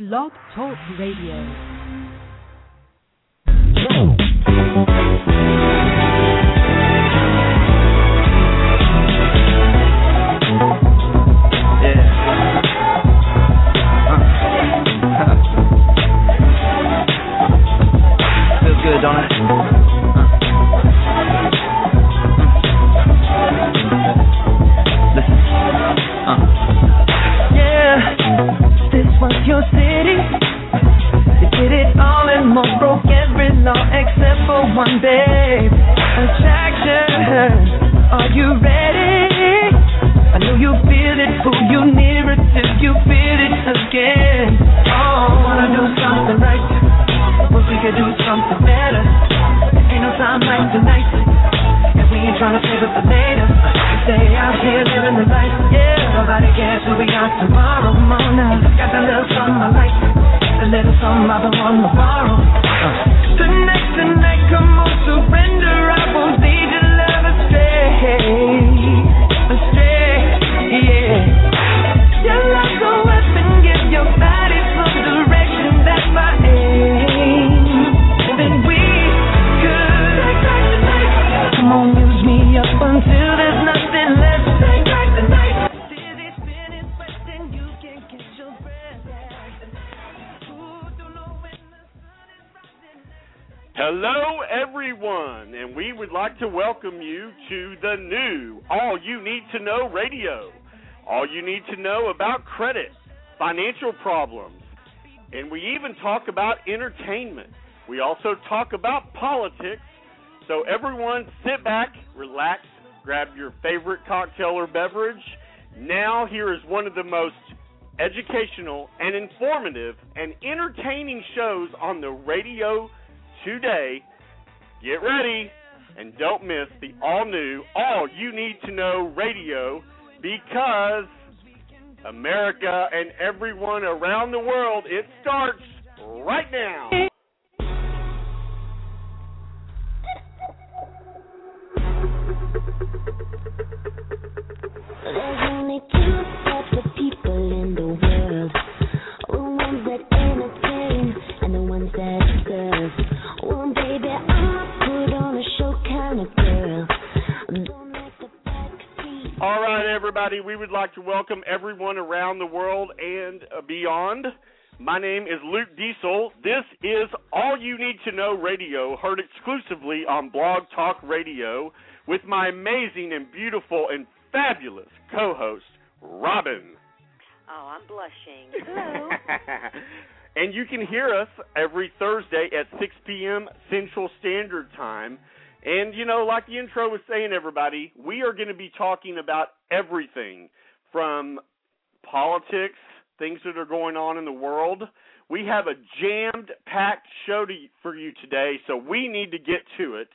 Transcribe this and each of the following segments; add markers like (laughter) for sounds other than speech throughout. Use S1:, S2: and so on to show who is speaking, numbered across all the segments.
S1: Blog Talk Radio.
S2: More, broke every law except for one, babe. Attraction, are you ready? I know you feel it, pull you nearer till you feel it again. Oh, wanna do something right. Wish we could do something better. Ain't no time like tonight. And we ain't trying to save it for later. Stay out here living the life. Yeah, nobody cares who we are tomorrow. Now. Got that little something I like. A little something I've been wanting to borrow. Uh. Tonight, tonight, come on, surrender. I won't lead your love astray. Astray,
S3: Hello, everyone, and we would like to welcome you to the new All You Need to Know Radio. All you need to know about credit, financial problems, and we even talk about entertainment. We also talk about politics. So, everyone, sit back, relax, grab your favorite cocktail or beverage. Now, here is one of the most educational and informative and entertaining shows on the radio today. Get ready and don't miss the all new, all you need to know radio because America and everyone around the world, it starts right now.
S4: There's only two types of people in the world. The ones that entertain and the ones that
S3: All right, everybody, we would like to welcome everyone around the world and uh, beyond. My name is Luke Diesel. This is All You Need to Know Radio, heard exclusively on Blog Talk Radio with my amazing and beautiful and fabulous co host, Robin.
S5: Oh, I'm blushing. (laughs) Hello.
S3: and you can hear us every Thursday at 6 p.m. Central Standard Time. And, you know, like the intro was saying, everybody, we are going to be talking about everything from politics, things that are going on in the world. We have a jammed packed show to, for you today, so we need to get to it.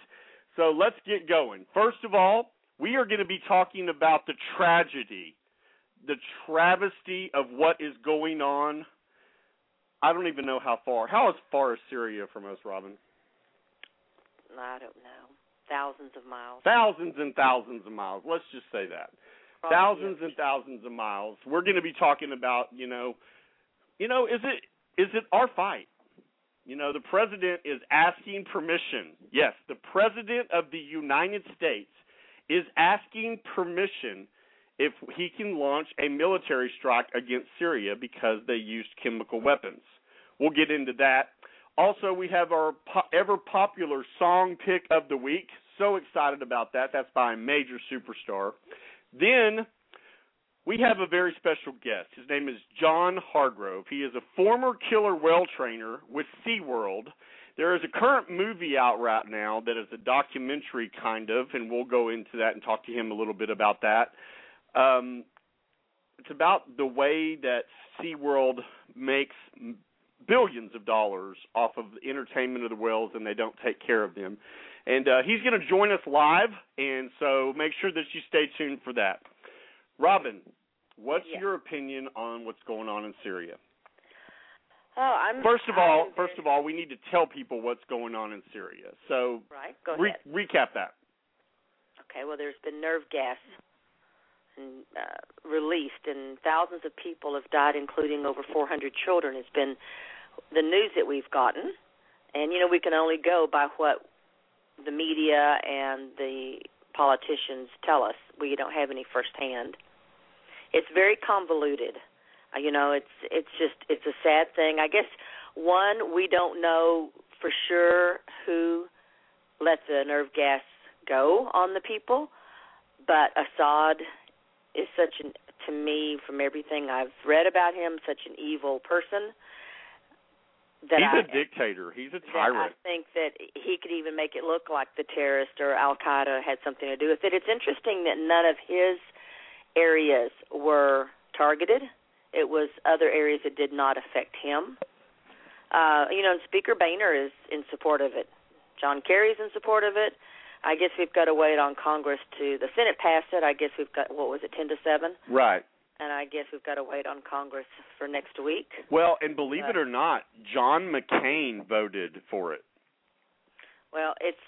S3: So let's get going. First of all, we are going to be talking about the tragedy, the travesty of what is going on. I don't even know how far. How is far is Syria from us, Robin?
S5: I don't know. Thousands of miles.
S3: Thousands and thousands of miles. Let's just say that.
S5: Across
S3: thousands and thousands of miles. We're going to be talking about, you know, you know, is it is it our fight? You know, the president is asking permission. Yes, the president of the United States is asking permission if he can launch a military strike against Syria because they used chemical weapons. We'll get into that. Also, we have our po- ever popular song pick of the week. So excited about that. That's by a major superstar. Then we have a very special guest. His name is John Hargrove. He is a former killer whale trainer with SeaWorld. There is a current movie out right now that is a documentary, kind of, and we'll go into that and talk to him a little bit about that. Um, it's about the way that SeaWorld makes billions of dollars off of the entertainment of the whales and they don't take care of them. And uh, he's going to join us live, and so make sure that you stay tuned for that. Robin, what's your opinion on what's going on in Syria?
S5: Oh, I'm.
S3: First of all,
S5: I'm
S3: first
S5: very-
S3: of all, we need to tell people what's going on in Syria. So
S5: right. Go
S3: re-
S5: ahead.
S3: recap that.
S5: Okay. Well, there's been nerve gas uh, released, and thousands of people have died, including over 400 children. Has been the news that we've gotten, and you know we can only go by what the media and the politicians tell us. We don't have any firsthand. It's very convoluted. Uh, you know, it's it's just it's a sad thing. I guess one we don't know for sure who let the nerve gas go on the people, but Assad is such an to me from everything I've read about him such an evil person that
S3: He's
S5: I,
S3: a dictator. He's a tyrant.
S5: I think that he could even make it look like the terrorist or Al Qaeda had something to do with it. It's interesting that none of his areas were targeted. It was other areas that did not affect him. Uh, you know, and Speaker Boehner is in support of it. John Kerry's in support of it. I guess we've got to wait on Congress to the Senate passed it. I guess we've got what was it, ten to seven,
S3: Right.
S5: and I guess we've got to wait on Congress for next week.
S3: Well, and believe it or not, John McCain voted for it.
S5: Well, it's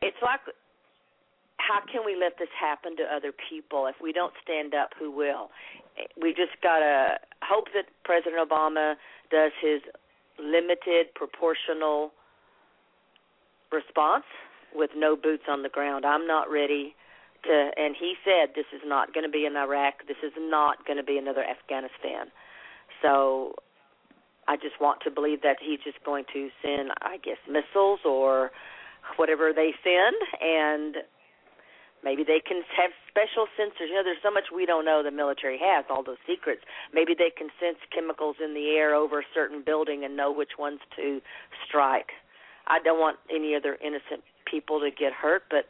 S5: it's like how can we let this happen to other people if we don't stand up who will we just got to hope that president obama does his limited proportional response with no boots on the ground. I'm not ready to and he said this is not going to be in iraq. This is not going to be another afghanistan. So i just want to believe that he's just going to send i guess missiles or whatever they send and maybe they can have special sensors. You know there's so much we don't know the military has all those secrets. Maybe they can sense chemicals in the air over a certain building and know which ones to strike. I don't want any other innocent people to get hurt but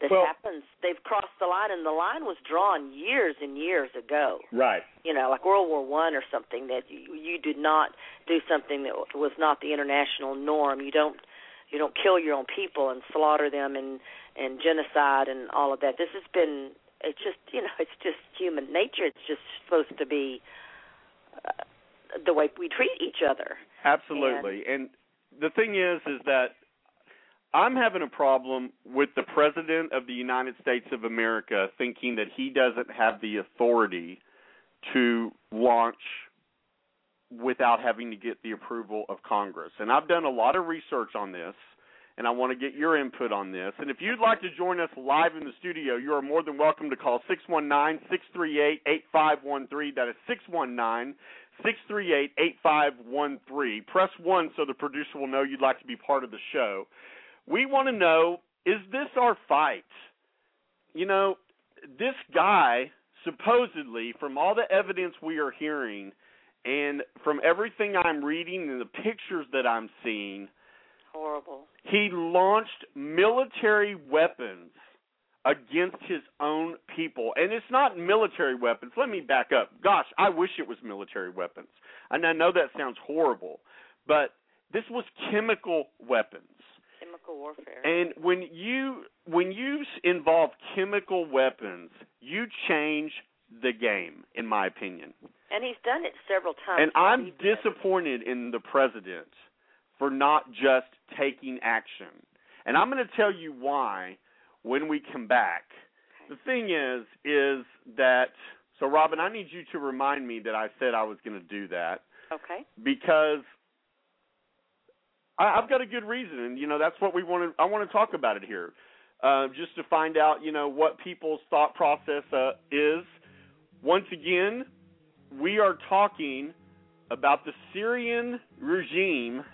S5: this
S3: Well-
S5: happens they've crossed the line and the line was drawn years and years ago
S3: Right.
S5: you know, like World War One or something that you, you did not do something that was not the international norm. You don't you don't kill your own people and slaughter them and and genocide and all of that. This has been it's just you know (laughs) it's just human nature. It's just supposed to be uh, the way we treat each other.
S3: Absolutely. And the thing is is that I'm having a problem with the president of the United States of America thinking that he doesn't have the authority to launch without having to get the approval of Congress. And I've done a lot of research on this and I want to get your input on this. And if you'd like to join us live in the studio, you are more than welcome to call 619-638-8513. That is 619 638 8513. Press 1 so the producer will know you'd like to be part of the show. We want to know is this our fight? You know, this guy, supposedly, from all the evidence we are hearing and from everything I'm reading and the pictures that I'm seeing,
S5: Horrible.
S3: he launched military weapons against his own people. And it's not military weapons. Let me back up. Gosh, I wish it was military weapons. And I know that sounds horrible, but this was chemical weapons.
S5: Chemical warfare.
S3: And when you when you s- involve chemical weapons, you change the game in my opinion.
S5: And he's done it several times.
S3: And I'm
S5: He's done it.
S3: disappointed in the president for not just taking action. And I'm going to tell you why when we come back. The thing is, is that so Robin, I need you to remind me that I said I was going to do that
S5: Okay.
S3: because I, I've got a good reason, and you know that's what we want to. I want to talk about it here, uh, just to find out, you know, what people's thought process uh, is. Once again, we are talking about the Syrian regime.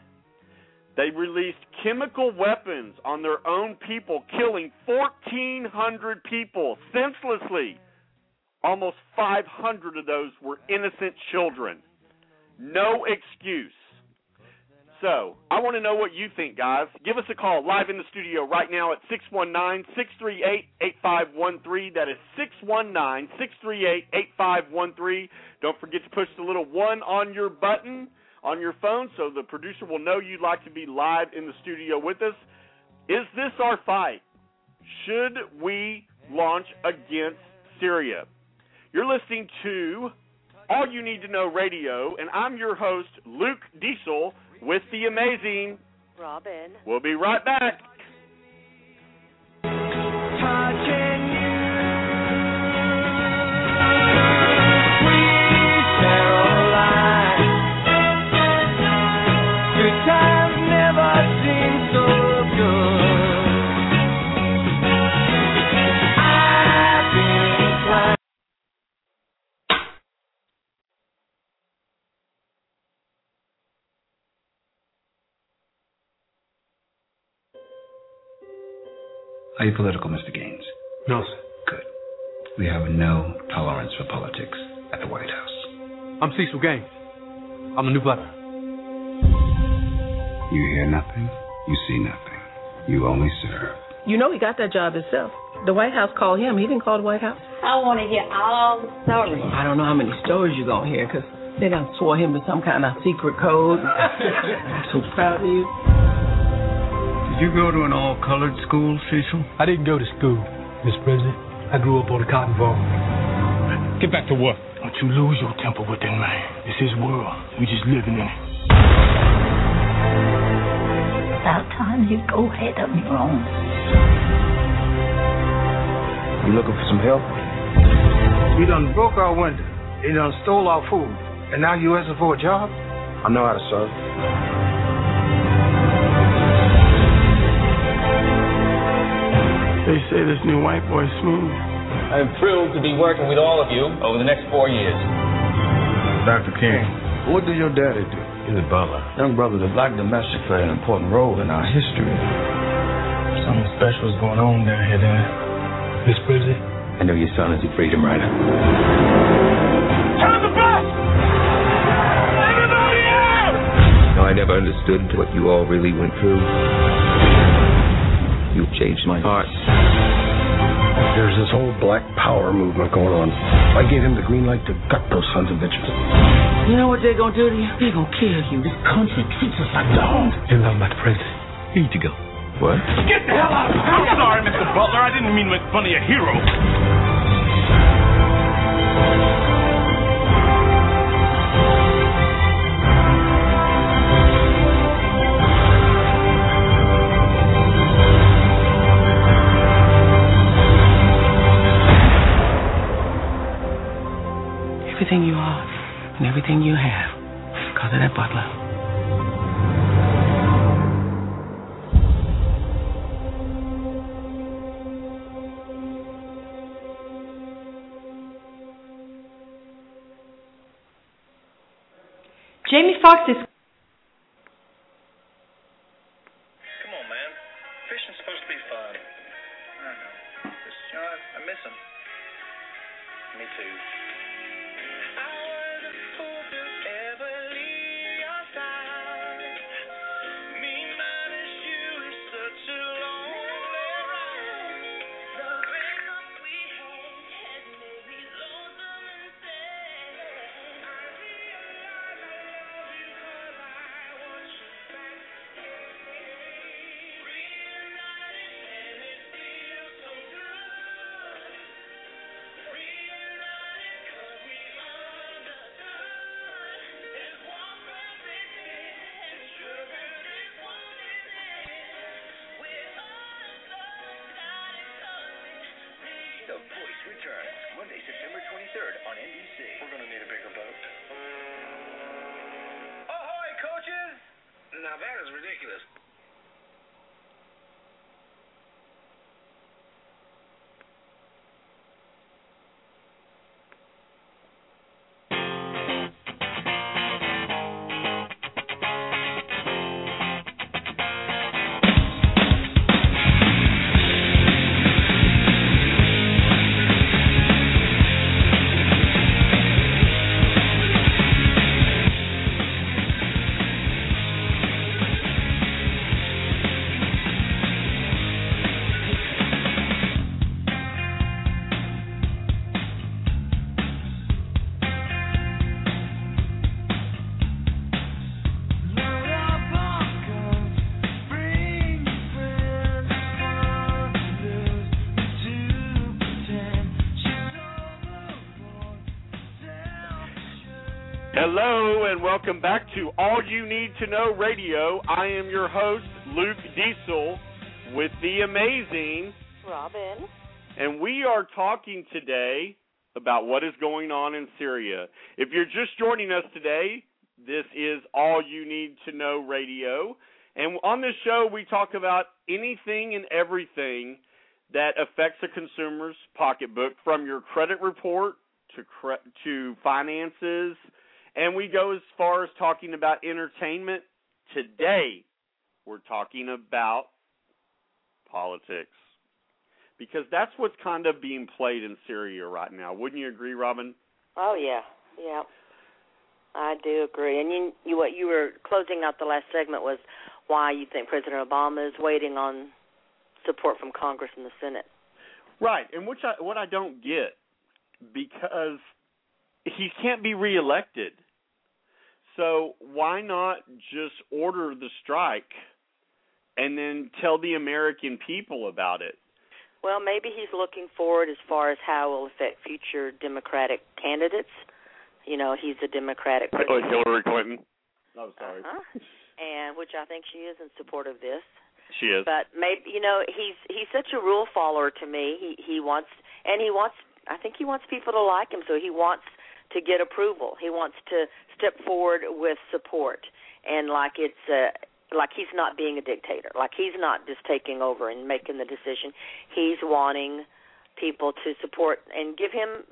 S3: They released chemical weapons on their own people, killing 1,400 people senselessly. Almost 500 of those were innocent children. No excuse. So, I want to know what you think, guys. Give us a call live in the studio right now at 619 638 8513. That is 619 638 8513. Don't forget to push the little one on your button on your phone so the producer will know you'd like to be live in the studio with us. Is this our fight? Should we launch against Syria? You're listening to All You Need to Know Radio, and I'm your host, Luke Diesel with the amazing
S5: Robin.
S3: We'll be right back.
S6: Are you political, Mr. Gaines?
S7: No, sir.
S6: Good. We have no tolerance for politics at the White House.
S7: I'm Cecil Gaines. I'm the new butler.
S6: You hear nothing, you see nothing. You only serve.
S8: You know he got that job himself. The White House called him. He didn't call the White House.
S9: I want to hear all the stories.
S8: I don't know how many stories you're going to hear because they done swore him to some kind of secret code. (laughs) I'm so proud of you.
S10: Did you go to an all-colored school, Cecil?
S7: I didn't go to school, Miss President. I grew up on a cotton farm. Get back to work. Don't you lose your temper with that man. It's his world. We just living in it.
S9: About time you go ahead on your own.
S10: You looking for some help?
S11: He done broke our window. He done stole our food. And now you asking for a job?
S10: I know how to serve.
S11: They say this new white boy's smooth.
S12: I'm thrilled to be working with all of you over the next four years.
S10: Dr. King, what did your daddy do?
S12: He's a butler.
S10: Young brother, the black domestic played an important role in our history.
S12: Something special is going on down here, Dad.
S7: Miss President?
S12: I know your son is a freedom rider.
S11: Turn the bus! Everybody out!
S12: No, I never understood what you all really went through. You've changed my heart.
S10: There's this whole black power movement going on. I gave him the green light to gut those sons of bitches.
S8: You know what they're going to do to you? They're going to kill you. This country treats us like dogs.
S7: You know, Madam President, you need to go.
S12: What?
S11: Get the hell out of here! I'm sorry, Mr. Butler. I didn't mean to make fun of your hero.
S13: Now that is ridiculous.
S3: Hello and welcome back to All You Need to Know Radio. I am your host, Luke Diesel, with the amazing
S5: Robin.
S3: And we are talking today about what is going on in Syria. If you're just joining us today, this is All You Need to Know Radio. And on this show, we talk about anything and everything that affects a consumer's pocketbook, from your credit report to cre- to finances, and we go as far as talking about entertainment. Today, we're talking about politics because that's what's kind of being played in Syria right now. Wouldn't you agree, Robin?
S5: Oh yeah, yeah. I do agree. And you, you what you were closing out the last segment was why you think President Obama is waiting on support from Congress and the Senate.
S3: Right, and which I what I don't get because he can't be reelected. So why not just order the strike and then tell the American people about it?
S5: Well, maybe he's looking forward as far as how it will affect future Democratic candidates. You know, he's a Democratic.
S3: Like Hillary Clinton. Oh, sorry.
S5: Uh-huh. (laughs) And which I think she is in support of this.
S3: She is.
S5: But maybe you know he's he's such a rule follower to me. He he wants and he wants I think he wants people to like him, so he wants to get approval. He wants to step forward with support, and like it's uh, like he's not being a dictator. Like he's not just taking over and making the decision. He's wanting people to support and give him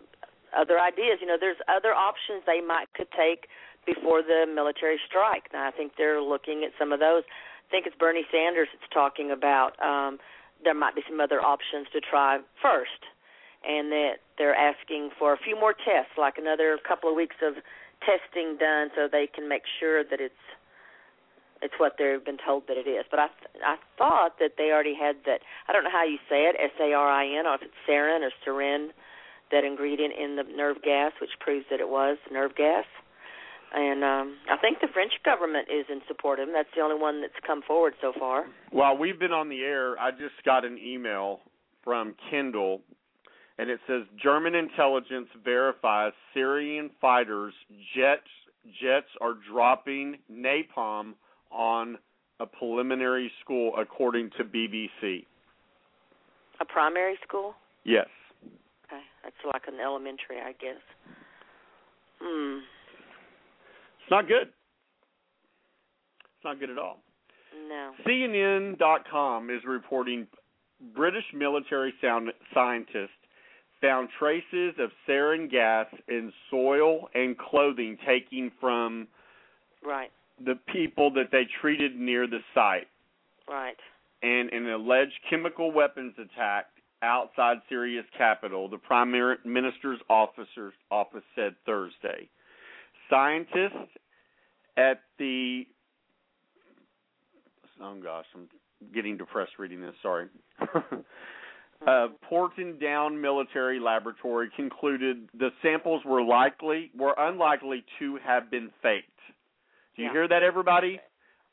S5: other ideas. You know, there's other options they might could take before the military strike. Now I think they're looking at some of those. I think it's Bernie Sanders that's talking about um there might be some other options to try first and that they're asking for a few more tests, like another couple of weeks of testing done, so they can make sure that it's it's what they've been told that it is. But I th- I thought that they already had that. I don't know how you say it, S A R I N, or if it's sarin or sarin, that ingredient in the nerve gas, which proves that it was nerve gas. And um I think the French government is in support of him. That's the only one that's come forward so far.
S3: While we've been on the air, I just got an email from Kendall and it says German intelligence verifies Syrian fighters jets jets are dropping napalm on a preliminary school according to BBC.
S5: A primary school?
S3: Yes.
S5: Okay, that's like an elementary, I guess. Hmm.
S3: It's not good. It's not good at all.
S5: No.
S3: CNN.com is reporting British military sound scientists found traces of sarin gas in soil and clothing taken from
S5: Right.
S3: the people that they treated near the site.
S5: Right.
S3: And an alleged chemical weapons attack outside Syria's capital, the Prime Minister's officers office said Thursday. Scientists at the oh gosh, I'm getting depressed reading this. Sorry. (laughs) uh, Porton-Down Military Laboratory concluded the samples were likely were unlikely to have been faked. Do you
S5: Yeah.
S3: hear that, everybody?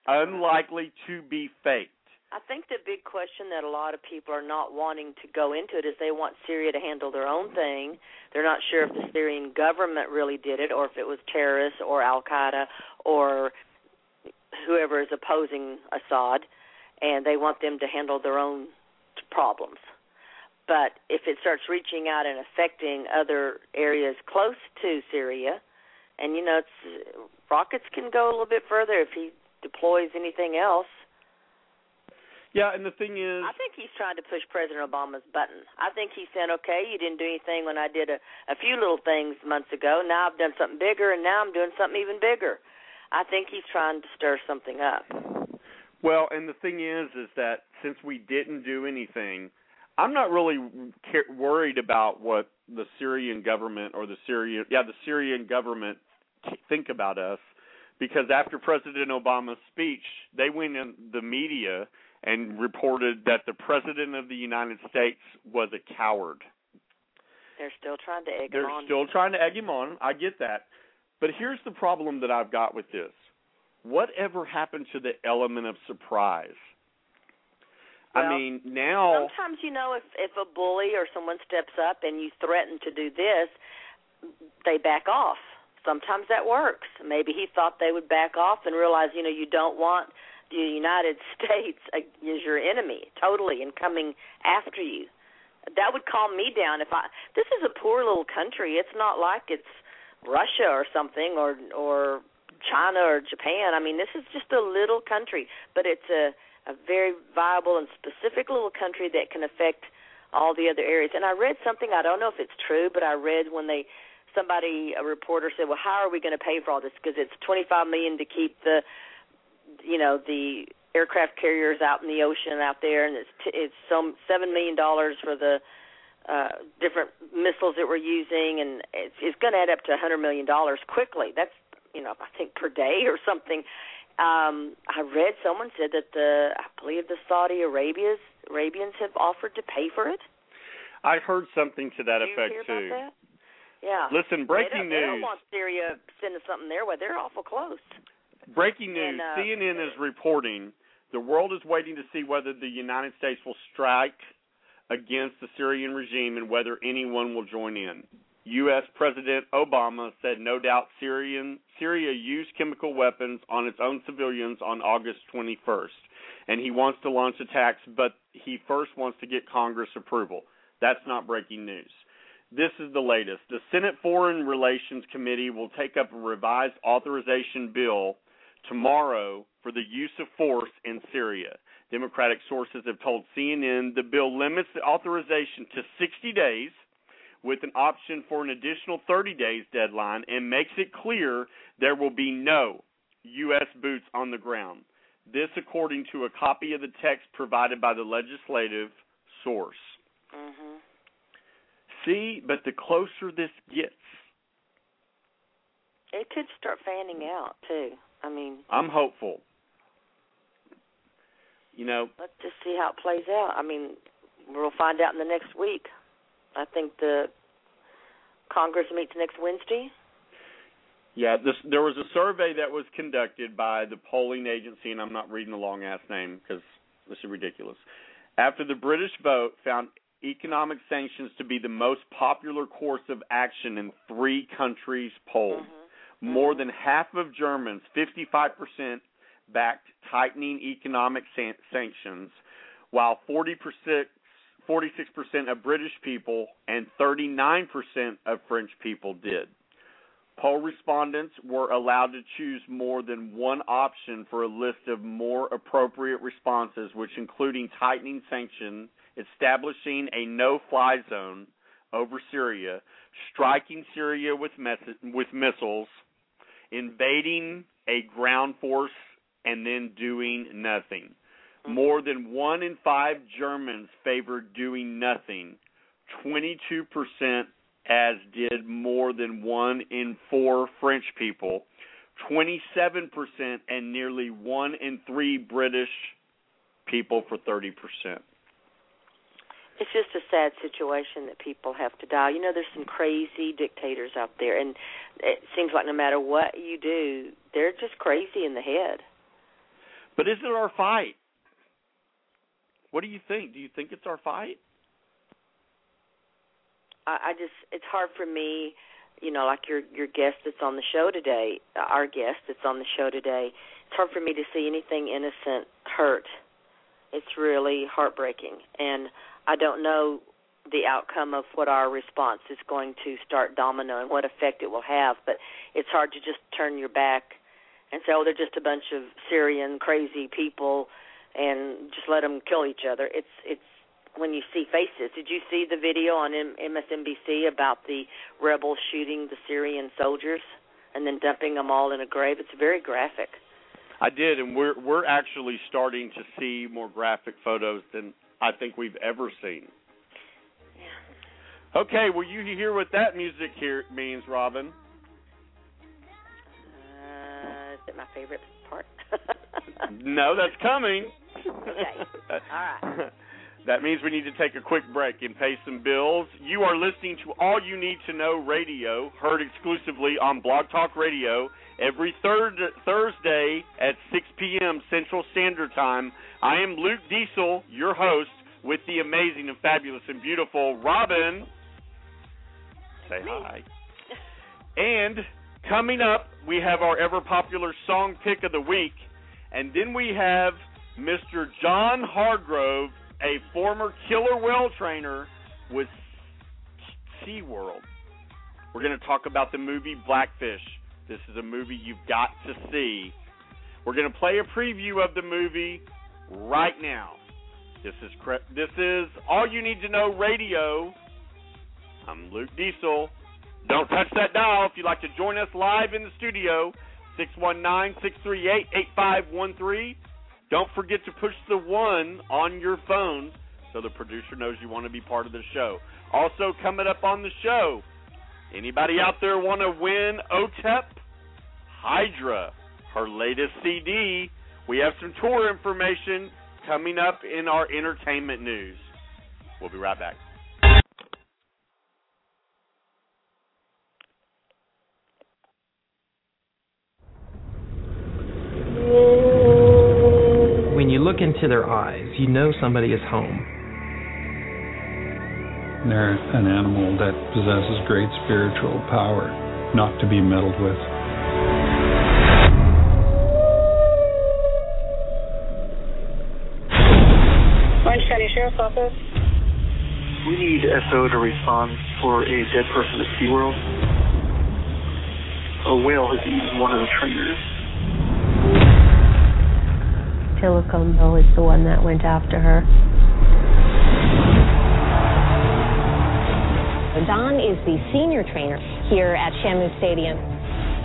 S3: Unlikely to be faked.
S5: I think the big question that a lot of people are not wanting to go into it is they want Syria to handle their own thing. They're not sure if the Syrian government really did it or if it was terrorists or Al Qaeda or whoever is opposing Assad, and they want them to handle their own problems. But if it starts reaching out and affecting other areas close to Syria, and you know, it's rockets can go a little bit further if he deploys anything else.
S3: Yeah, and the thing is,
S5: I think he's trying to push President Obama's button. I think he's saying, "Okay, you didn't do anything when I did a, a few little things months ago. Now I've done something bigger, and now I'm doing something even bigger." I think he's trying to stir something up.
S3: Well, and the thing is, is that since we didn't do anything, I'm not really ca- worried about what the Syrian government or the Syrian, yeah, the Syrian government think about us, because after President Obama's speech, they went in the media and reported that the president of the United States was a coward.
S5: They're still trying to egg
S3: They're
S5: him on.
S3: still trying to egg him on. I get that. But here's the problem that I've got with this. Whatever happened to the element of surprise? I mean, now
S5: Sometimes you know if if a bully or someone steps up and you threaten to do this, they back off. sometimes that works. Maybe he thought they would back off and realize, you know, you don't want the United (laughs) States as your enemy totally and coming after you. That would calm me down if I. This is a poor little country. It's not like it's Russia or something or or China or Japan. I mean, this is just a little country, but it's a a very viable and specific little country that can affect all the other areas. And I read something. I don't know if it's true, but I read when they somebody a reporter said, "Well, how are we going to pay for all this? Because it's 25 million to keep the you know the aircraft carriers out in the ocean out there, and it's t- it's some seven million dollars for the uh, different missiles that we're using, and it's, it's going to add up to a hundred million dollars quickly. That's you know I think per day or something. Um, I read someone said that the I believe the Saudi Arabia's Arabians have offered to pay for it.
S3: I heard something to that
S5: Did you
S3: effect
S5: hear
S3: too.
S5: About that? Yeah.
S3: Listen, breaking
S5: they don't, They
S3: news.
S5: don't want Syria sending something their way. They're awful close.
S3: Breaking news:
S5: And, uh,
S3: CNN is reporting the world is waiting to see whether the United States will strike against the Syrian regime and whether anyone will join in. U.S. President Obama said no doubt Syrian Syria used chemical weapons on its own civilians on August 21st, and he wants to launch attacks, but he first wants to get Congress approval. That's not breaking news. This is the latest. The Senate Foreign Relations Committee will take up a revised authorization bill tomorrow for the use of force in Syria. Democratic sources have told CNN the bill limits the authorization to 60 days with an option for an additional 30 days deadline and makes it clear there will be no U.S. boots on the ground. This, according to a copy of the text provided by the legislative source.
S5: hmm
S3: See, but the closer this gets,
S5: It could start fanning out too. I mean,
S3: I'm hopeful. You know,
S5: let's just see how it plays out. I mean, we'll find out in the next week. I think the Congress meets next Wednesday.
S3: Yeah, this, there was a survey that was conducted by the polling agency, and I'm not reading the long ass name because this is ridiculous. After the British vote found economic sanctions to be the most popular course of action in three countries polled. Mm-hmm. Mm-hmm. More than half of Germans, 55%, backed tightening economic san- sanctions, while 40%, 46% of British people and 39% of French people did. Poll respondents were allowed to choose more than one option for a list of more appropriate responses, which including tightening sanctions, establishing a no-fly zone over Syria, striking Syria with with missiles, invading a ground force, and then doing nothing. Mm-hmm. More than one in five Germans favored doing nothing. 22% as did more than one in four French people, 27%, and nearly one in three British people for 30%.
S5: It's just a sad situation that people have to die. You know, there's some crazy dictators out there, and it seems like no matter what you do, they're just crazy in the head.
S3: But is it our fight? What do you think? Do you think it's our fight?
S5: I, I just, it's hard for me, you know, like your your guest that's on the show today, our guest that's on the show today. It's hard for me to see anything innocent hurt. It's really heartbreaking, and I don't know the outcome of what our response is going to start dominoing, what effect it will have. But it's hard to just turn your back and say, "Oh, they're just a bunch of Syrian crazy people," and just let them kill each other. It's it's when you see faces. Did you see the video on M- MSNBC about the rebels shooting the Syrian soldiers and then dumping them all in a grave? It's very graphic.
S3: I did, and we're we're actually starting to see more graphic photos than I think we've ever seen. Okay, well you hear what that music here means, Robin?
S5: Uh, is it my favorite part?
S3: No, that's coming.
S5: Okay. (laughs) All right.
S3: That means we need to take a quick break and pay some bills. You are listening to All You Need to Know Radio, heard exclusively on Blog Talk Radio every third Thursday at 6 p.m. Central Standard Time. I am Luke Diesel, your host, with the amazing and fabulous and beautiful Robin. Say hi. And Coming up, we have our ever popular song pick of the week, and then we have Mr. John Hargrove, a former killer whale trainer with SeaWorld. We're going to talk about the movie Blackfish. This is a movie you've got to see. We're going to play a preview of the movie right now. This is this is all you need to know radio. I'm Luke Diesel. Don't touch that dial if you'd like to join us live in the studio. 619-638-8513. Don't forget to push the 1 on your phone so the producer knows you want to be part of the show. Also coming up on the show, anybody out there want to win OTEP? Hydra, her latest CD. We have some tour information coming up in our entertainment news. We'll be right back.
S14: You look into their eyes, you know somebody is home.
S15: They're an animal that possesses great spiritual power, not to be meddled with.
S16: Orange County Sheriff's Office.
S17: We need SO to respond for a dead person at SeaWorld. A whale has eaten one of the trainers.
S18: Tilikum is the one that went after her.
S19: Dawn is the senior trainer here at Shamu Stadium.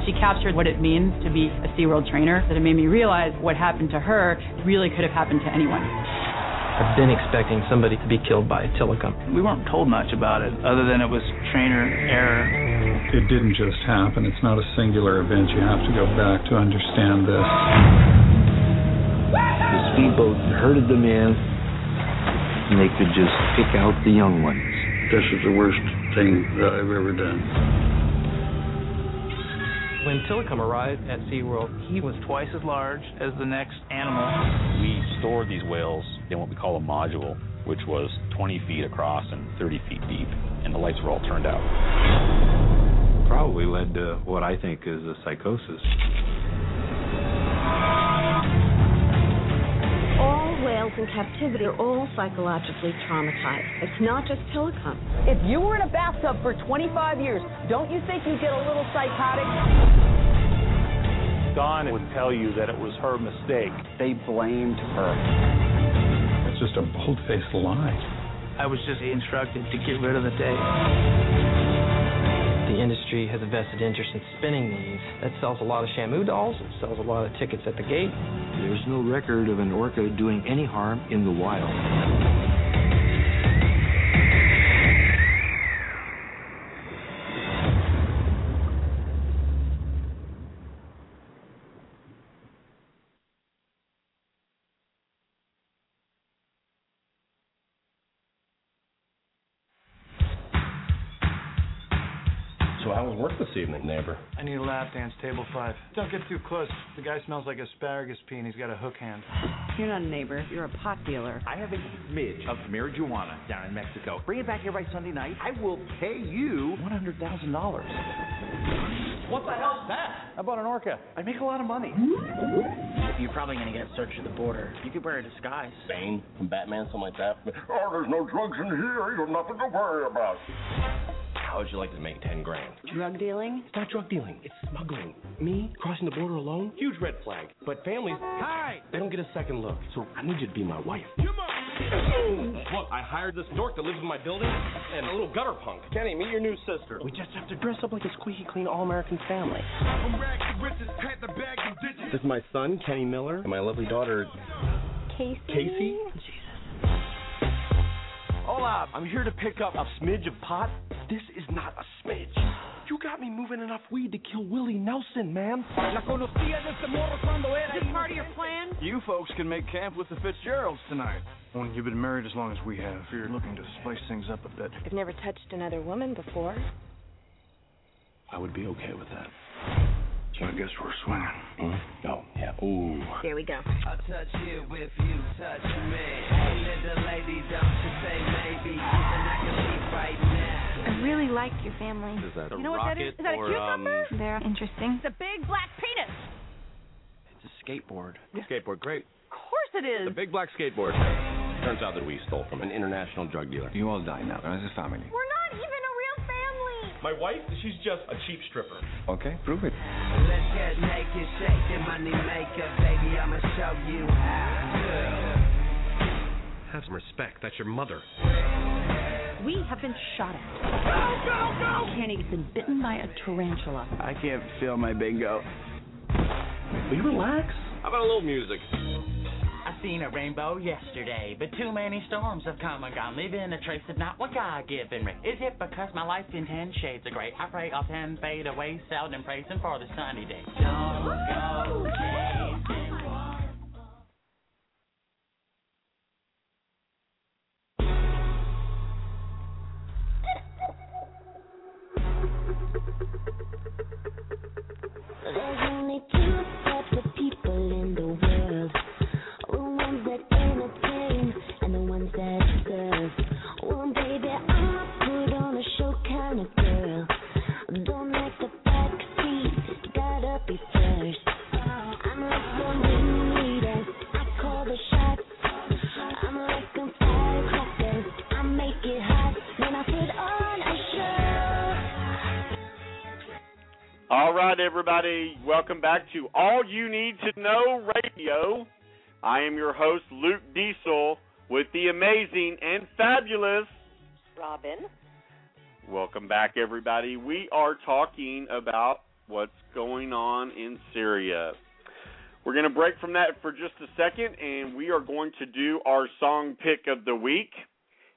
S20: She captured what it means to be a SeaWorld trainer, that it made me realize what happened to her really could have happened to anyone.
S14: I've been expecting somebody to be killed by a Tilikum.
S21: We weren't told much about it, other than it was trainer error.
S15: It didn't just happen. It's not a singular event. You have to go back to understand this.
S22: The speedboat herded them in, and they could just pick out the young ones.
S23: This is the worst thing that I've ever done.
S14: When Tilikum arrived at SeaWorld,
S21: he was twice as large as the next animal.
S24: We stored these whales in what we call a module, which was 20 feet across and 30 feet deep, and the lights were all turned out.
S25: Probably led to what I think is a psychosis.
S26: All whales in captivity are all psychologically traumatized. It's not just Tilikum.
S27: If you were in a bathtub for 25 years, don't you think you'd get a little psychotic?
S28: Dawn would tell you that it was her mistake.
S29: They blamed her.
S15: It's just a bold-faced lie.
S21: I was just instructed to get rid of the tape.
S14: The industry has a vested interest in spinning these. That sells a lot of Shamu dolls. It sells a lot of tickets at the gate.
S22: There's no record of an orca doing any harm in the wild.
S30: This evening, neighbor?
S21: I need a lap dance, table five. Don't get too close. The guy smells like asparagus pea and he's got a hook hand.
S1: You're not a neighbor. You're a pot dealer.
S31: I have a smidge of marijuana down in Mexico. Bring it back here by Sunday night. I will pay you $100,000. What the hell's that? I bought an orca. I make a lot of money.
S32: You're probably gonna get searched at the border. You could wear a disguise.
S30: Bane from Batman, something like that.
S23: Oh, there's no drugs in here. You've nothing to worry about.
S30: How would you like to make ten grand?
S1: Drug dealing?
S30: It's not drug dealing. It's smuggling. Me crossing the border alone? Huge red flag. But families, hi, they don't get a second look. So I need you to be my wife. Come on! Look, I hired this dork that lives in my building and a little gutter punk. Kenny, meet your new sister. We just have to dress up like a squeaky clean all-American family. This is my son, Kenny Miller, and my lovely daughter,
S26: Casey.
S30: Casey. Hola, I'm here to pick up a smidge of pot. This is not a smidge. You got me moving enough weed to kill Willie Nelson, man.
S27: Is this part of your plan?
S21: You folks can make camp with the Fitzgeralds tonight. When you've been married as long as we have, you're looking to spice things up a bit.
S26: I've never touched another woman before.
S30: I would be okay with that.
S21: So I guess we're swinging.
S30: Mm-hmm. Oh, yeah.
S33: Ooh.
S34: There we go.
S35: I'll touch you if you touch me. Hey, little lady, don't you say maybe. And I can leave right now.
S36: I really like your family.
S33: Is that
S34: You know what that is? Is that a cucumber?
S33: um,
S36: They're interesting.
S34: It's a big black penis.
S33: It's a skateboard.
S30: Skateboard, great.
S34: Of course it is.
S30: The big black skateboard. Turns out that we stole from an international drug dealer.
S33: You all die now. As a family.
S34: We're not even a real family.
S30: My wife, she's just a cheap stripper.
S33: Okay, prove it.
S35: Let's get naked, shake the money maker, baby. I'ma show you how.
S30: Have some respect. That's your mother.
S1: We have been shot at.
S35: Go, go, go!
S1: Kenny's been bitten by a tarantula.
S33: I can't feel my bingo.
S30: Will you relax? How about a little music?
S37: I seen a rainbow yesterday, but too many storms have come and gone, leaving a trace of not what God given me. Is it because my life in ten shades of gray? I pray all ten fade away, seldom praising for the sunny day. Don't go
S4: of in. The
S3: All right, everybody, welcome back to All You Need to Know Radio. I am your host, Luke Diesel, with the amazing and fabulous.
S34: Robin.
S3: Welcome back, everybody. We are talking about what's going on in Syria. We're going to break from that for just a second, and we are going to do our song pick of the week.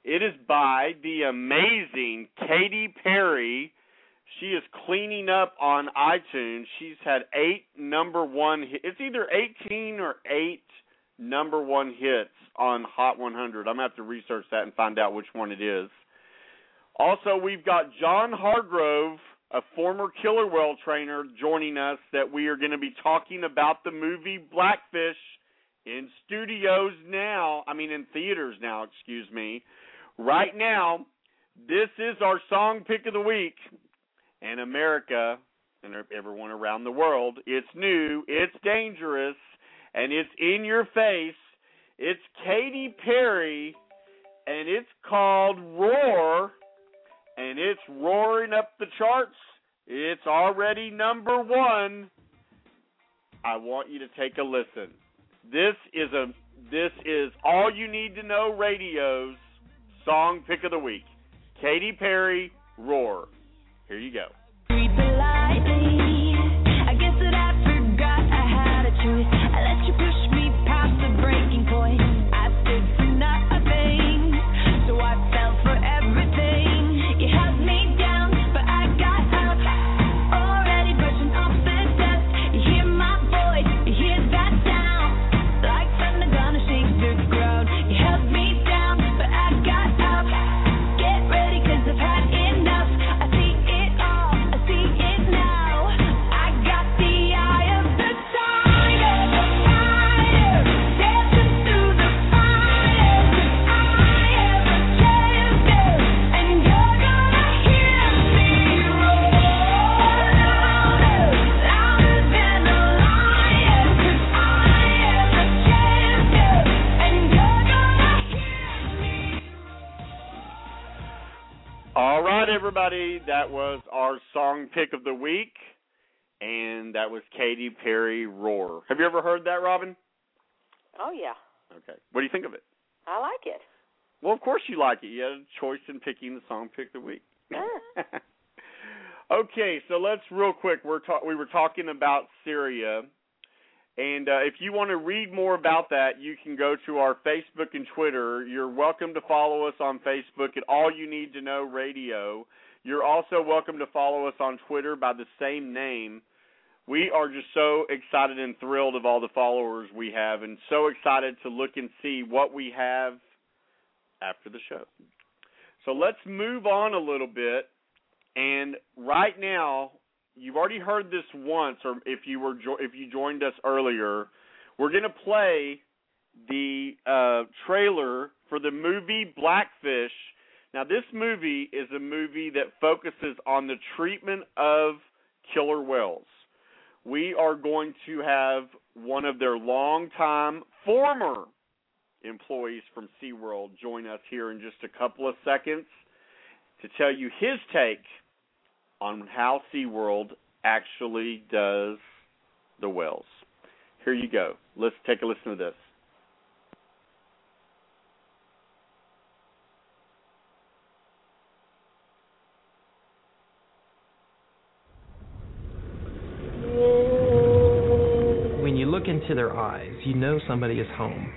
S3: It is by the amazing Katy Perry. She is cleaning up on iTunes. She's had eight number one. Hit. It's either 18 or eight number one hits on Hot 100. I'm gonna have to research that and find out which one it is. Also, we've got John Hargrove, a former killer whale trainer, joining us. That we are going to be talking about the movie Blackfish in studios now. I mean, in theaters now. Excuse me. Right now, this is our song pick of the week and America and everyone around the world. It's new, it's dangerous, and it's in your face. It's Katy Perry, and it's called Roar, and it's roaring up the charts. It's already number one. I want you to take a listen. This is a this is all you need to know radio's song pick of the week. Katy Perry, Roar. Here you go. Everybody, that was our song pick of the week, and that was Katy Perry Roar. Have you ever heard that, Robin?
S34: Oh yeah,
S3: Okay. What do you think of it?
S34: I like it.
S3: Well, of course you like it. You had a choice in picking the song pick of the week. (laughs) okay, so let's real quick. We're ta- we were talking about Syria, and uh, if you want to read more about that, you can go to our Facebook and Twitter. You're welcome to follow us on Facebook at All You Need to Know Radio. You're also welcome to follow us on Twitter by the same name. We are just so excited and thrilled of all the followers we have, and so excited to look and see what we have after the show. So let's move on a little bit. And right now, you've already heard this once, or if you were jo- if you joined us earlier, we're gonna play the uh, trailer for the movie Blackfish. Now, this movie is a movie that focuses on the treatment of killer whales. We are going to have one of their longtime former employees from SeaWorld join us here in just a couple of seconds to tell you his take on how SeaWorld actually does the whales. Here you go. Let's take a listen to this.
S14: When you look into their eyes, you know somebody is home.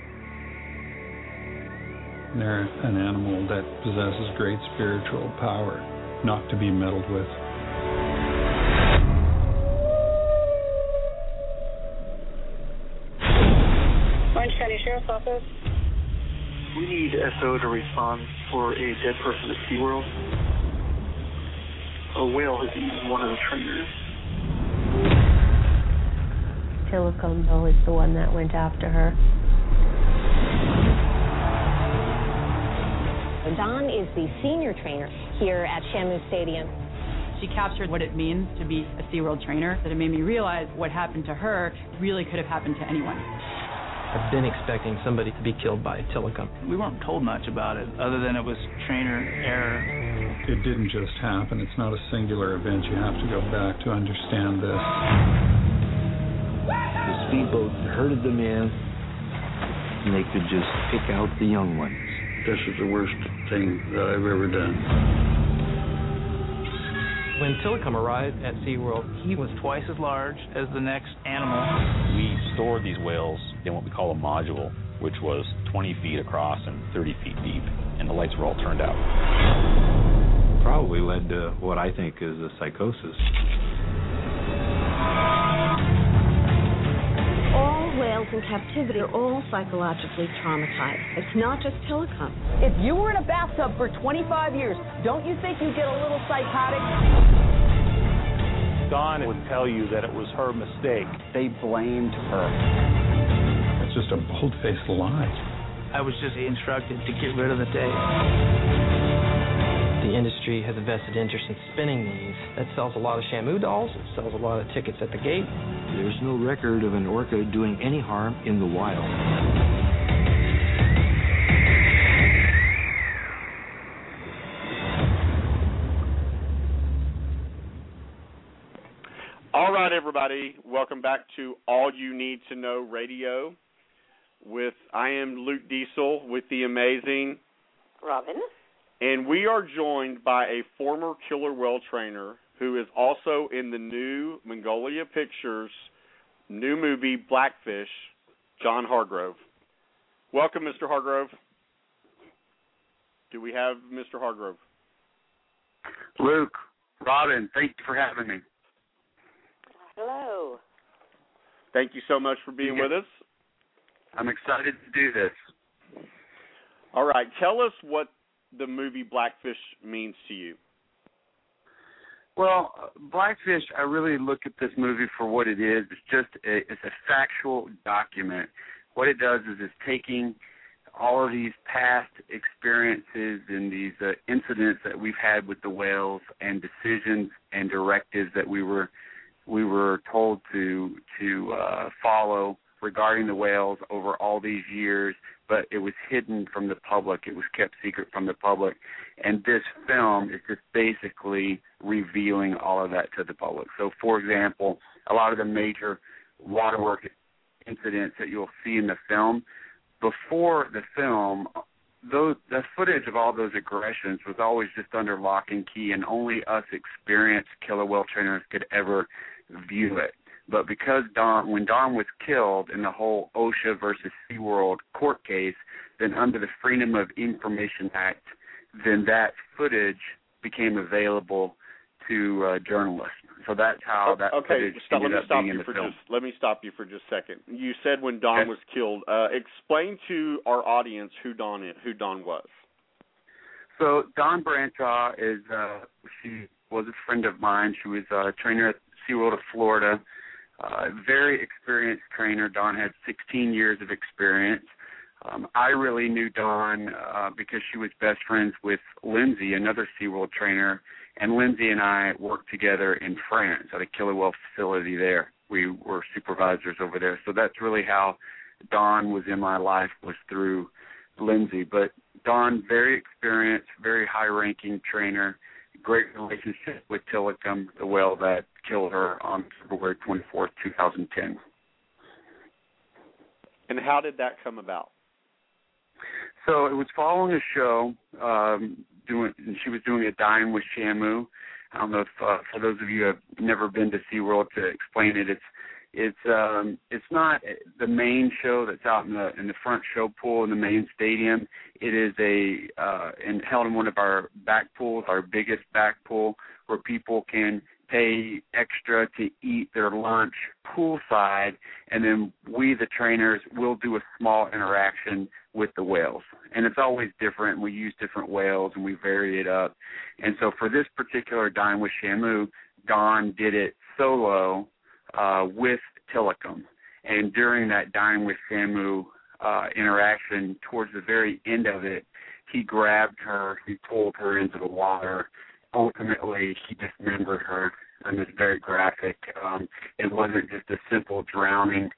S15: They're an animal that possesses great spiritual power, not to be meddled with.
S38: Sheriff's Office.
S39: We need SO to respond for a dead person at SeaWorld. A whale has eaten one of the trainers.
S40: Tilikum is the one that went after her.
S26: Dawn is the senior trainer here at Shamu Stadium.
S27: She captured what it means to be a SeaWorld trainer, that it made me realize what happened to her really could have happened to anyone.
S14: I've been expecting somebody to be killed by a Tilikum.
S21: We weren't told much about it, other than it was trainer error.
S15: It didn't just happen. It's not a singular event. You have to go back to understand this.
S41: The speedboat herded them in, and they could just pick out the young ones.
S10: This is the worst thing that I've ever done.
S14: When Tilikum arrived at SeaWorld,
S21: He was twice as large as the next animal.
S42: We stored these whales in what we call a module, which was 20 feet across and 30 feet deep, and the lights were all turned out.
S43: Probably led to what I think is a psychosis.
S26: All whales in captivity are all psychologically traumatized. It's not just Tilikum.
S27: If you were in a bathtub for 25 years, don't you think you'd get a little psychotic?
S28: Dawn would tell you that it was her mistake.
S33: They blamed her.
S15: It's just a bold faced lie.
S21: I was just instructed to get rid of the tape.
S14: the industry has a vested interest in spinning these. That sells a lot of Shamu dolls. It sells a lot of tickets at the gate.
S41: There's no record of an orca doing any harm in the wild.
S3: All right, everybody, welcome back to All You Need to Know Radio. With I am Luke Diesel with the amazing,
S34: Robin.
S3: and we are joined by a former killer whale trainer who is also in the new Magnolia Pictures new movie Blackfish, John Hargrove. Welcome, Mr. Hargrove. Do we have Mr. Hargrove?
S29: Luke, Robin, thank you for having me.
S34: Hello.
S3: Thank you so much for being with us.
S29: I'm excited to do this.
S3: All right, tell us what the movie Blackfish means to you.
S29: Well, Blackfish, I really look at this movie for what it is. It's just a, it's a factual document. What it does is it's taking all of these past experiences and these uh, incidents that we've had with the whales and decisions and directives that we were we were told to to uh, follow regarding the whales over all these years, but it was hidden from the public. It was kept secret from the public. And this film is just basically revealing all of that to the public. So, for example, a lot of the major waterwork incidents that you'll see in the film, before the film, those the footage of all those aggressions was always just under lock and key, and only us experienced killer whale trainers could ever view it. But because Dawn, when Dawn was killed in the whole OSHA versus SeaWorld court case, then under the Freedom of Information Act, then that footage became available to uh, journalists. So that's how that
S3: okay,
S29: footage
S3: stop, let
S29: ended
S3: me
S29: up
S3: stop
S29: being in
S3: you
S29: the
S3: for
S29: film.
S3: just let me stop you for just a second. You said when Dawn
S29: Okay.
S3: was killed. Uh, explain to our audience who Dawn is, who Dawn was.
S29: So Dawn Brancheau is uh she was a friend of mine. She was a trainer at, SeaWorld of Florida. Uh, very experienced trainer. Dawn had 16 years of experience. Um, I really knew Dawn uh, because she was best friends with Lindsay, another SeaWorld trainer, and Lindsay and I worked together in France at a killer whale facility there. We were supervisors over there, so that's really how Dawn was in my life was through Lindsay. But Dawn, very experienced, very high-ranking trainer, great relationship with Tilikum, the whale that killed her on February 24th, 2010.
S3: And how did that come about?
S29: So it was following a show. Um, doing, and she was doing a dine with Shamu. I don't know if uh, for those of you who have never been to SeaWorld to explain it, it's it's um it's not the main show that's out in the in the front show pool in the main stadium. It is a uh and held in one of our back pools, our biggest back pool, where people can pay extra to eat their lunch poolside, and then we, the trainers, will do a small interaction with the whales. And it's always different. We use different whales and we vary it up. And so for this particular dine with Shamu, Dawn did it solo uh, with Tilikum. And during that dine with Shamu uh, interaction, towards the very end of it, he grabbed her, he pulled her into the water. Ultimately, he dismembered her, and it's very graphic. Um, it wasn't just a simple drowning.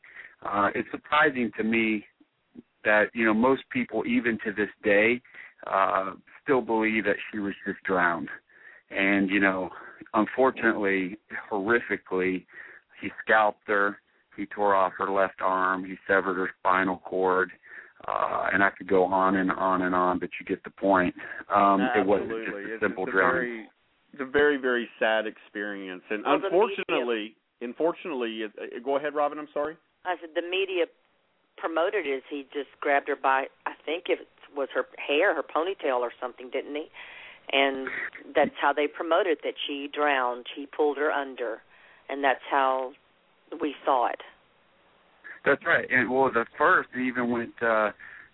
S29: Uh, it's surprising to me that you know most people, even to this day, uh, still believe that she was just drowned. And you know, unfortunately, horrifically, he scalped her. He tore off her left arm. He severed her spinal cord. Uh, and I could go on and on and on, but you get the point. Um,
S3: Absolutely.
S29: it wasn't just a
S3: it's,
S29: simple
S3: it's a
S29: drowning.
S3: very, it's a very, very sad experience, and
S34: Well, the
S3: unfortunately, unfortunately, it, uh, go ahead, Robin. I'm sorry.
S34: I said the media promoted it as he just grabbed her by I think it was her hair, her ponytail or something, didn't he? And that's how they promoted that she drowned. He pulled her under, and that's how we saw it.
S29: That's right. And well, the first even went uh,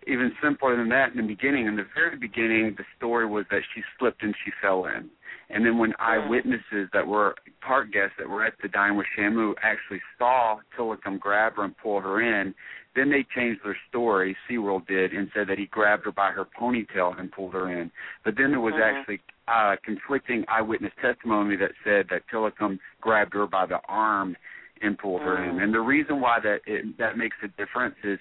S29: even simpler than that in the beginning. In the very beginning, the story was that she slipped and she fell in. And then when eyewitnesses that were park guests that were at the dine with Shamu actually saw Tilikum grab her and pull her in, then they changed their story, SeaWorld did, and said that he grabbed her by her ponytail and pulled her in. But then there was
S34: Mhm.
S29: actually uh, conflicting eyewitness testimony that said that Tilikum grabbed her by the arm and pulled her in.
S34: Mhm.
S29: And the reason why that it, that makes a difference is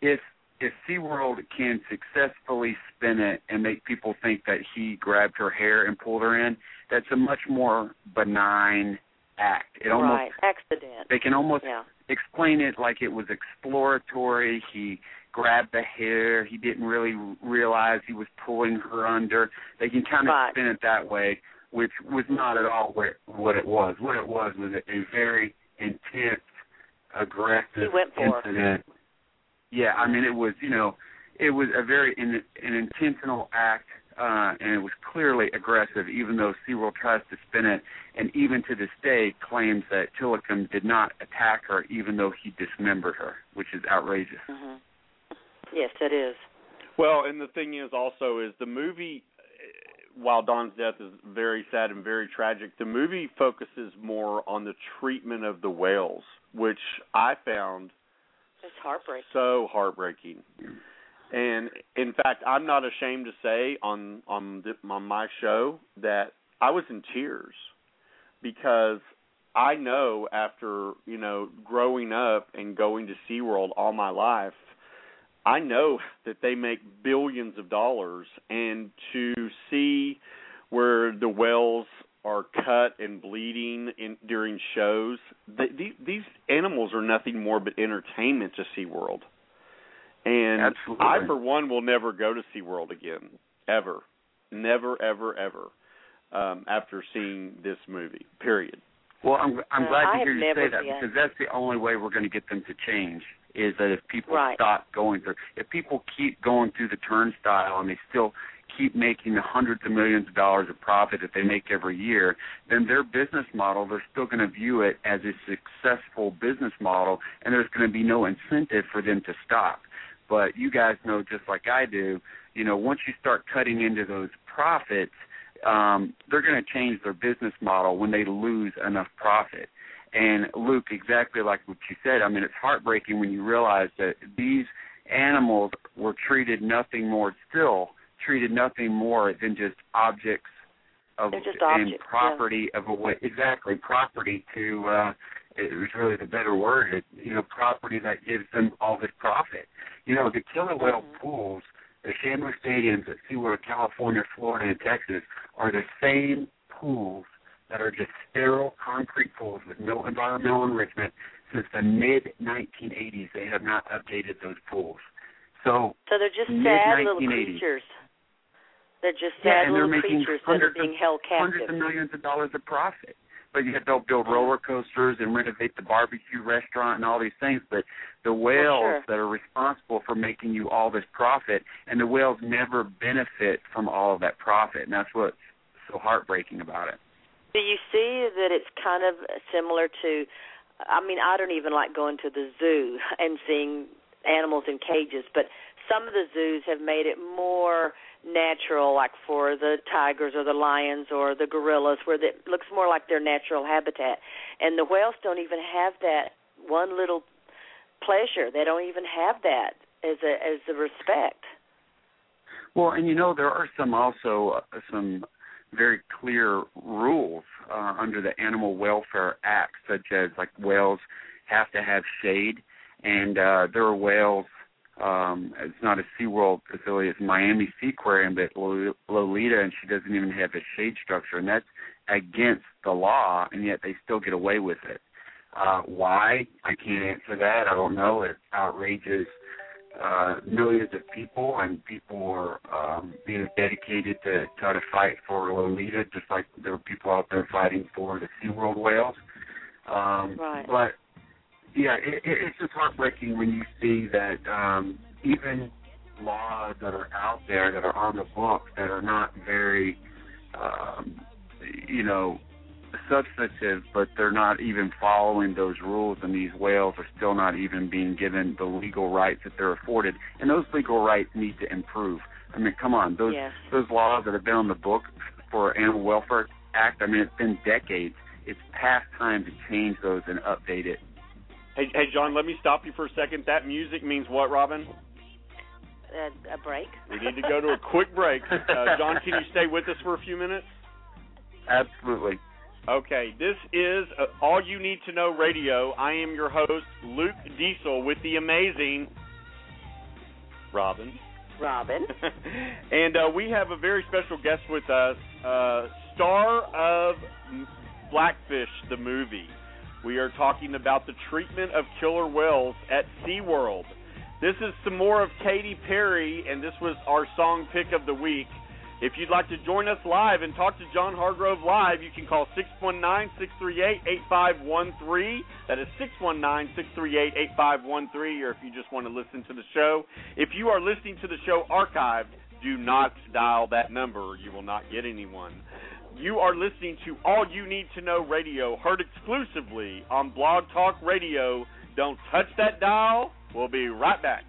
S29: if if SeaWorld can successfully spin it and make people think that he grabbed her hair and pulled her in, that's a much more benign act. It almost
S34: right, accident.
S29: they can almost
S34: Yeah.
S29: explain it like it was exploratory. He grabbed the hair. He didn't really realize he was pulling her under. They can kind of
S34: Right.
S29: spin it that way, which was not at all what what it was. What it was was a, a very intense, aggressive
S34: He went for her.
S29: incident. Yeah, I mean it was you know it was a very in, an intentional act. Uh, and it was clearly aggressive, even though SeaWorld tries to spin it, and even to this day claims that Tilikum did not attack her, even though he dismembered her, which is outrageous.
S34: Mhm. Yes, it is.
S3: Well, and the thing is also is the movie uh, while Dawn's death is very sad and very tragic, the movie focuses more on the treatment of the whales, which I found
S34: It's heartbreaking.
S3: so heartbreaking. And in fact, I'm not ashamed to say on on the, on my show that I was in tears because I know after you know growing up and going to SeaWorld all my life, I know that they make billions of dollars, and to see where the whales are cut and bleeding in during shows, they, these, these animals are nothing more but entertainment to SeaWorld. And
S29: Absolutely.
S3: I, for one, will never go to SeaWorld again, ever, never, ever, ever. Um, after seeing this movie, period.
S29: Well, I'm I'm
S34: Uh,
S29: glad
S34: I
S29: to
S34: have
S29: hear you
S34: never
S29: say that
S34: been.
S29: because that's the only way we're going to get them to change. Is that if people
S34: Right.
S29: stop going through, if people keep going through the turnstile and they still keep making the hundreds of millions of dollars of profit that they make every year, then their business model, they're still going to view it as a successful business model, and there's going to be no incentive for them to stop. But you guys know just like I do, you know, once you start cutting into those profits, um, they're going to change their business model when they lose enough profit. And Luke, exactly like what you said, I mean, it's heartbreaking when you realize that these animals were treated nothing more, still treated nothing more than just objects of
S5: just
S29: and
S5: objects,
S29: property of a way exactly property to uh it was really the better word it, you know property that gives them all this profit you know the killer whale pools the Shamu stadiums at SeaWorld, California, Florida, and Texas are the same pools that are just sterile concrete pools with no environmental enrichment since the mid 1980s. They have not updated those pools. So,
S5: So they're just sad little creatures. They're just
S29: Yeah,
S5: sad
S29: and they're making
S5: creatures that are
S29: hundreds
S5: being
S29: of,
S5: held
S29: hundreds of millions of dollars of profit. But yet they'll build roller coasters and renovate the barbecue restaurant and all these things. But the whales
S5: sure.
S29: that are responsible for making you all this profit, and the whales never benefit from all of that profit, and that's what's so heartbreaking about it.
S5: Do you see that it's kind of similar to? I mean, I don't even like going to the zoo and seeing animals in cages, but some of the zoos have made it more natural, like for the tigers or the lions or the gorillas, where it looks more like their natural habitat. And the whales don't even have that one little pleasure. They don't even have that as a as a respect.
S29: Well, and you know there are some also uh, some very clear rules uh, under the Animal Welfare Act, such as like whales have to have shade, and uh, there are whales. Um, it's not a SeaWorld facility; it's Miami Seaquarium, but Lo- Lolita, and she doesn't even have a shade structure, and that's against the law, and yet they still get away with it. Uh, why? I can't answer that. I don't know. It outrages uh, millions of people, and people are um, being dedicated to try to fight for Lolita, just like there are people out there fighting for the SeaWorld whales. Um,
S5: Right.
S29: But yeah, it, it, it's just heartbreaking when you see that um, even laws that are out there that are on the books that are not very, um, you know, substantive, but they're not even following those rules, and these whales are still not even being given the legal rights that they're afforded. And those legal rights need to improve. I mean, come on, those
S5: Yes.
S29: those laws that have been on the book for Animal Welfare Act. I mean, it's been decades. It's past time to change those and update it.
S3: Hey, hey, John, let me stop you for a second. That music means what, Robin?
S5: A, a break.
S3: We need to go to a quick break. Uh, John, can you stay with us for a few minutes?
S29: Absolutely.
S3: Okay, this is uh, All You Need to Know Radio. I am your host, Luke Diesel, with the amazing Robin.
S5: Robin. (laughs)
S3: and uh, we have a very special guest with us, uh, star of Blackfish, the movie. We are talking about the treatment of killer whales at SeaWorld. This is some more of Katy Perry, and this was our song pick of the week. If you'd like to join us live and talk to John Hargrove live, you can call 619-638-8513. That is 619-638-8513, or if you just want to listen to the show. If you are listening to the show archived, do not dial that number. You will not get anyone. You are listening to All You Need to Know Radio, heard exclusively on Blog Talk Radio. Don't touch that dial. We'll be right back.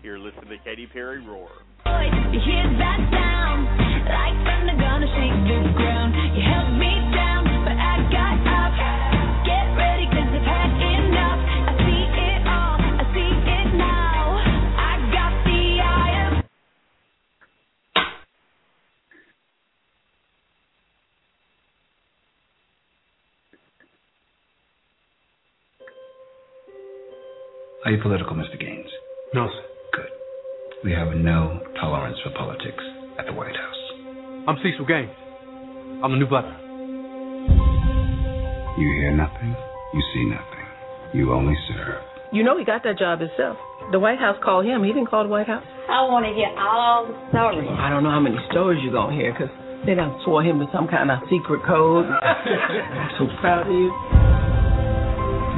S3: Here, listen to Katy Perry roar.
S44: You hear that sound, like thunder gonna shake the ground. You held me down,
S6: Are you political, Mr. Gaines?
S11: No, sir. Good.
S6: We have no tolerance for politics at the White House.
S11: I'm Cecil Gaines. I'm the new butler.
S6: You hear nothing, you see nothing. You only serve.
S7: You know he got that job himself. The White House called him. He didn't call the White House.
S45: I want to hear all the stories.
S7: I don't know how many stories you're going to hear because they done swore him to some kind of secret code. (laughs) I'm so proud of you.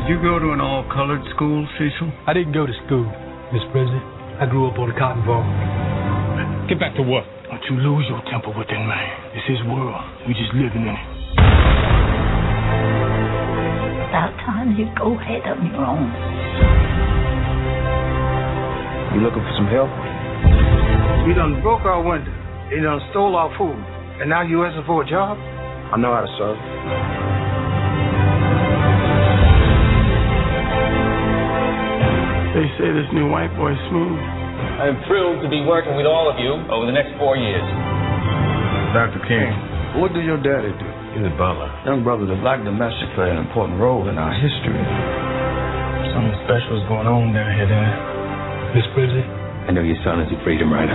S11: Did you go to an all-colored school, Cecil?
S46: I didn't go to school, Mr. President. I grew up on a cotton farm. Get back to work.
S11: Don't you lose your temper with that man. It's his world. We just living in it.
S45: About time you go ahead of your own.
S10: You looking for some help?
S11: He done broke our window. He done stole our food.
S10: And now you asking for a job?
S41: I know how to serve.
S47: They say this new white boy's smooth.
S48: I'm thrilled to be working with all of you over the next four years.
S10: Dr. King, what did your daddy do?
S41: He's a butler.
S10: Young brother, the black domestic played an important role in our history.
S49: Something special is going on down here, Danny. Miss President?
S41: I know your son is a freedom rider.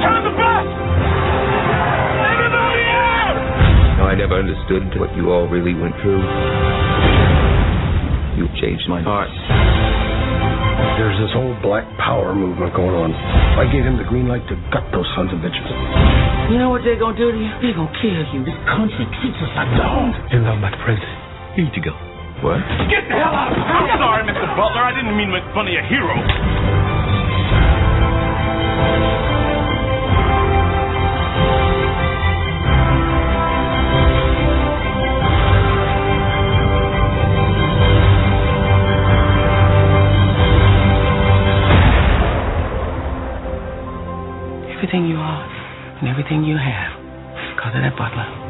S4: Turn the bus! Everybody out!
S41: No, I never understood what you all really went through. You've changed my heart.
S10: There's this whole black power movement going on. I gave him the green light to gut those sons of bitches.
S7: You know what they're gonna do to you? They're gonna kill you. This country treats us like dogs.
S49: And I'm not president. You need to go.
S41: What?
S4: Get the hell out of here!
S50: I'm sorry, Mr. Butler. I didn't mean to make fun of your hero.
S7: Everything you are and everything you have, of that butler.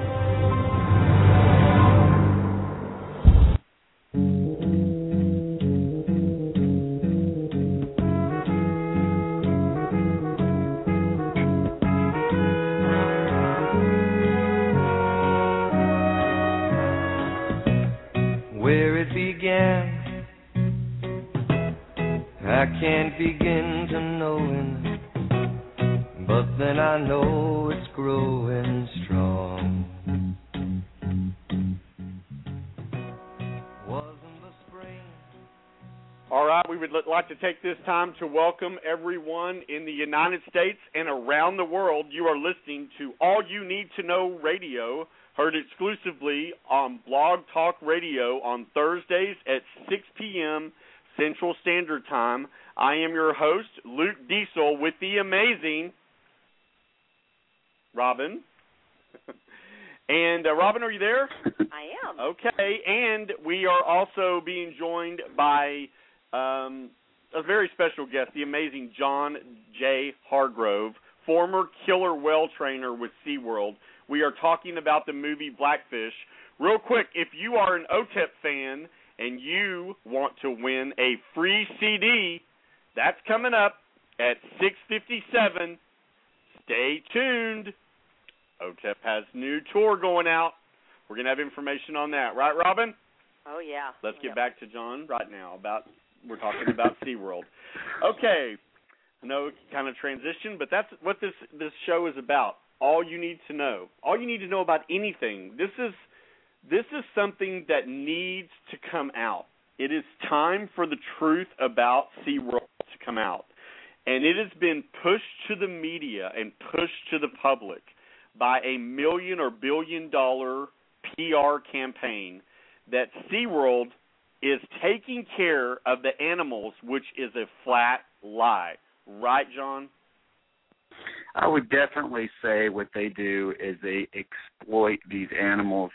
S3: Time to welcome everyone in the United States and around the world. You are listening to All You Need to Know Radio, heard exclusively on Blog Talk Radio on Thursdays at 6 p.m. Central Standard Time. I am your host, Luke Diesel, with the amazing Robin. (laughs) and uh, Robin, are you there?
S34: I am.
S3: Okay, and we are also being joined by um, a very special guest, the amazing John J. Hargrove, former killer whale trainer with SeaWorld. We are talking about the movie Blackfish. Real quick, if you are an OTEP fan and you want to win a free CD, that's coming up at 6:57. Stay tuned. OTEP has new tour going out. We're going to have information on that, right, Robin?
S34: Oh yeah.
S3: Let's get back to John right now about we're talking about (laughs) SeaWorld. Okay. Know kind of transition, but that's what this this show is about. All you need to know. All you need to know about anything. This is this is something that needs to come out. It is time for the truth about SeaWorld to come out. And it has been pushed to the media and pushed to the public by a million or billion dollar PR campaign that SeaWorld is taking care of the animals, which is a flat lie. Right, John?
S29: I would definitely say what they do is they exploit these animals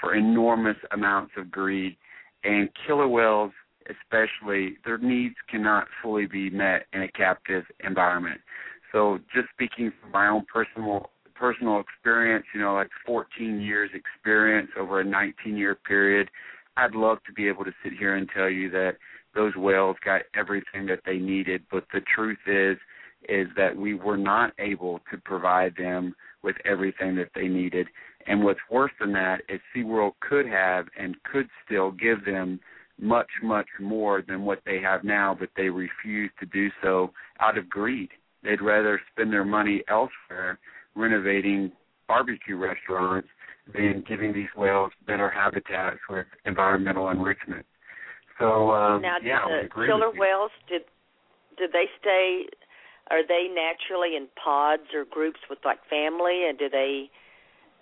S29: for enormous amounts of greed, and killer whales, especially, their needs cannot fully be met in a captive environment. So, just speaking from my own personal personal experience, you know, like 14 years experience over a 19 year period, I'd love to be able to sit here and tell you that those whales got everything that they needed, but the truth is is that we were not able to provide them with everything that they needed. And what's worse than that is SeaWorld could have and could still give them much, much more than what they have now, but they refuse to do so out of greed. They'd rather spend their money elsewhere renovating barbecue restaurants than giving these whales better habitats with environmental enrichment. So um,
S34: now,
S29: yeah,
S34: the killer whales did did they stay? Are they naturally in pods or groups with like family, and do they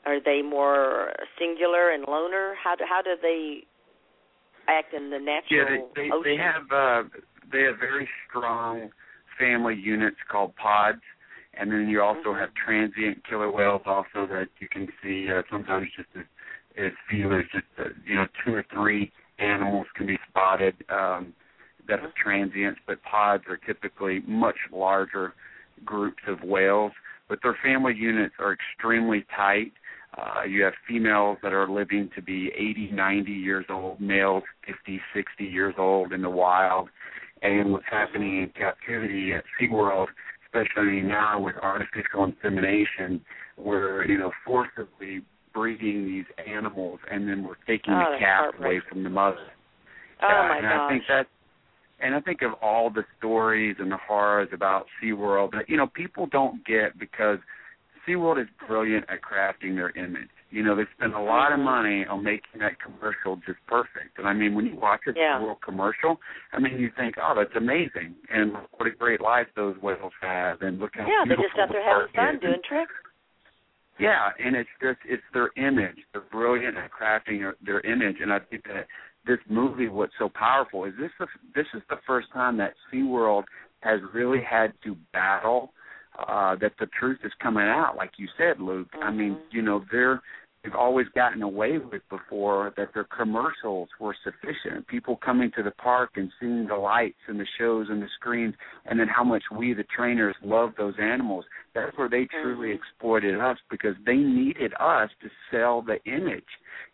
S34: are they more singular and loner? How do how do they act in the natural
S29: Yeah, they they,
S34: ocean?
S29: they have uh, they have very strong family units called pods, and then you also
S34: Mm-hmm.
S29: have transient killer whales also that you can see uh, sometimes just as, as few as just uh, you know two or three animals can be spotted um, that are transients, but pods are typically much larger groups of whales. but their family units are extremely tight. Uh, you have females that are living to be 80, 90 years old, males 50, 60 years old in the wild. And what's happening in captivity at SeaWorld, especially now with artificial insemination, we're, you know, forcibly breeding these animals and then we're taking
S34: Oh,
S29: the calf away from the mother.
S34: Oh
S29: Yeah,
S34: my
S29: and I think that and I think of all the stories and the horrors about SeaWorld that you know people don't get because SeaWorld is brilliant at crafting their image. You know, they spend a lot of money on making that commercial just perfect. And I mean when you watch a
S34: Yeah.
S29: SeaWorld commercial, I mean you think, Oh, that's amazing and what a great life those whales have and look how
S34: Yeah, they're just out
S29: the
S34: there having fun
S29: is.
S34: doing tricks.
S29: Yeah, and it's just it's their image. They're brilliant at crafting their, their image, and I think that this movie, what's so powerful, is this the, this is the first time that SeaWorld has really had to battle uh that the truth is coming out, like you said, Luke. I mean, you know, they're they've always gotten away with before that their commercials were sufficient. People coming to the park and seeing the lights and the shows and the screens and then how much we the trainers love those animals. That's where they mm-hmm. truly exploited us because they needed us to sell the image.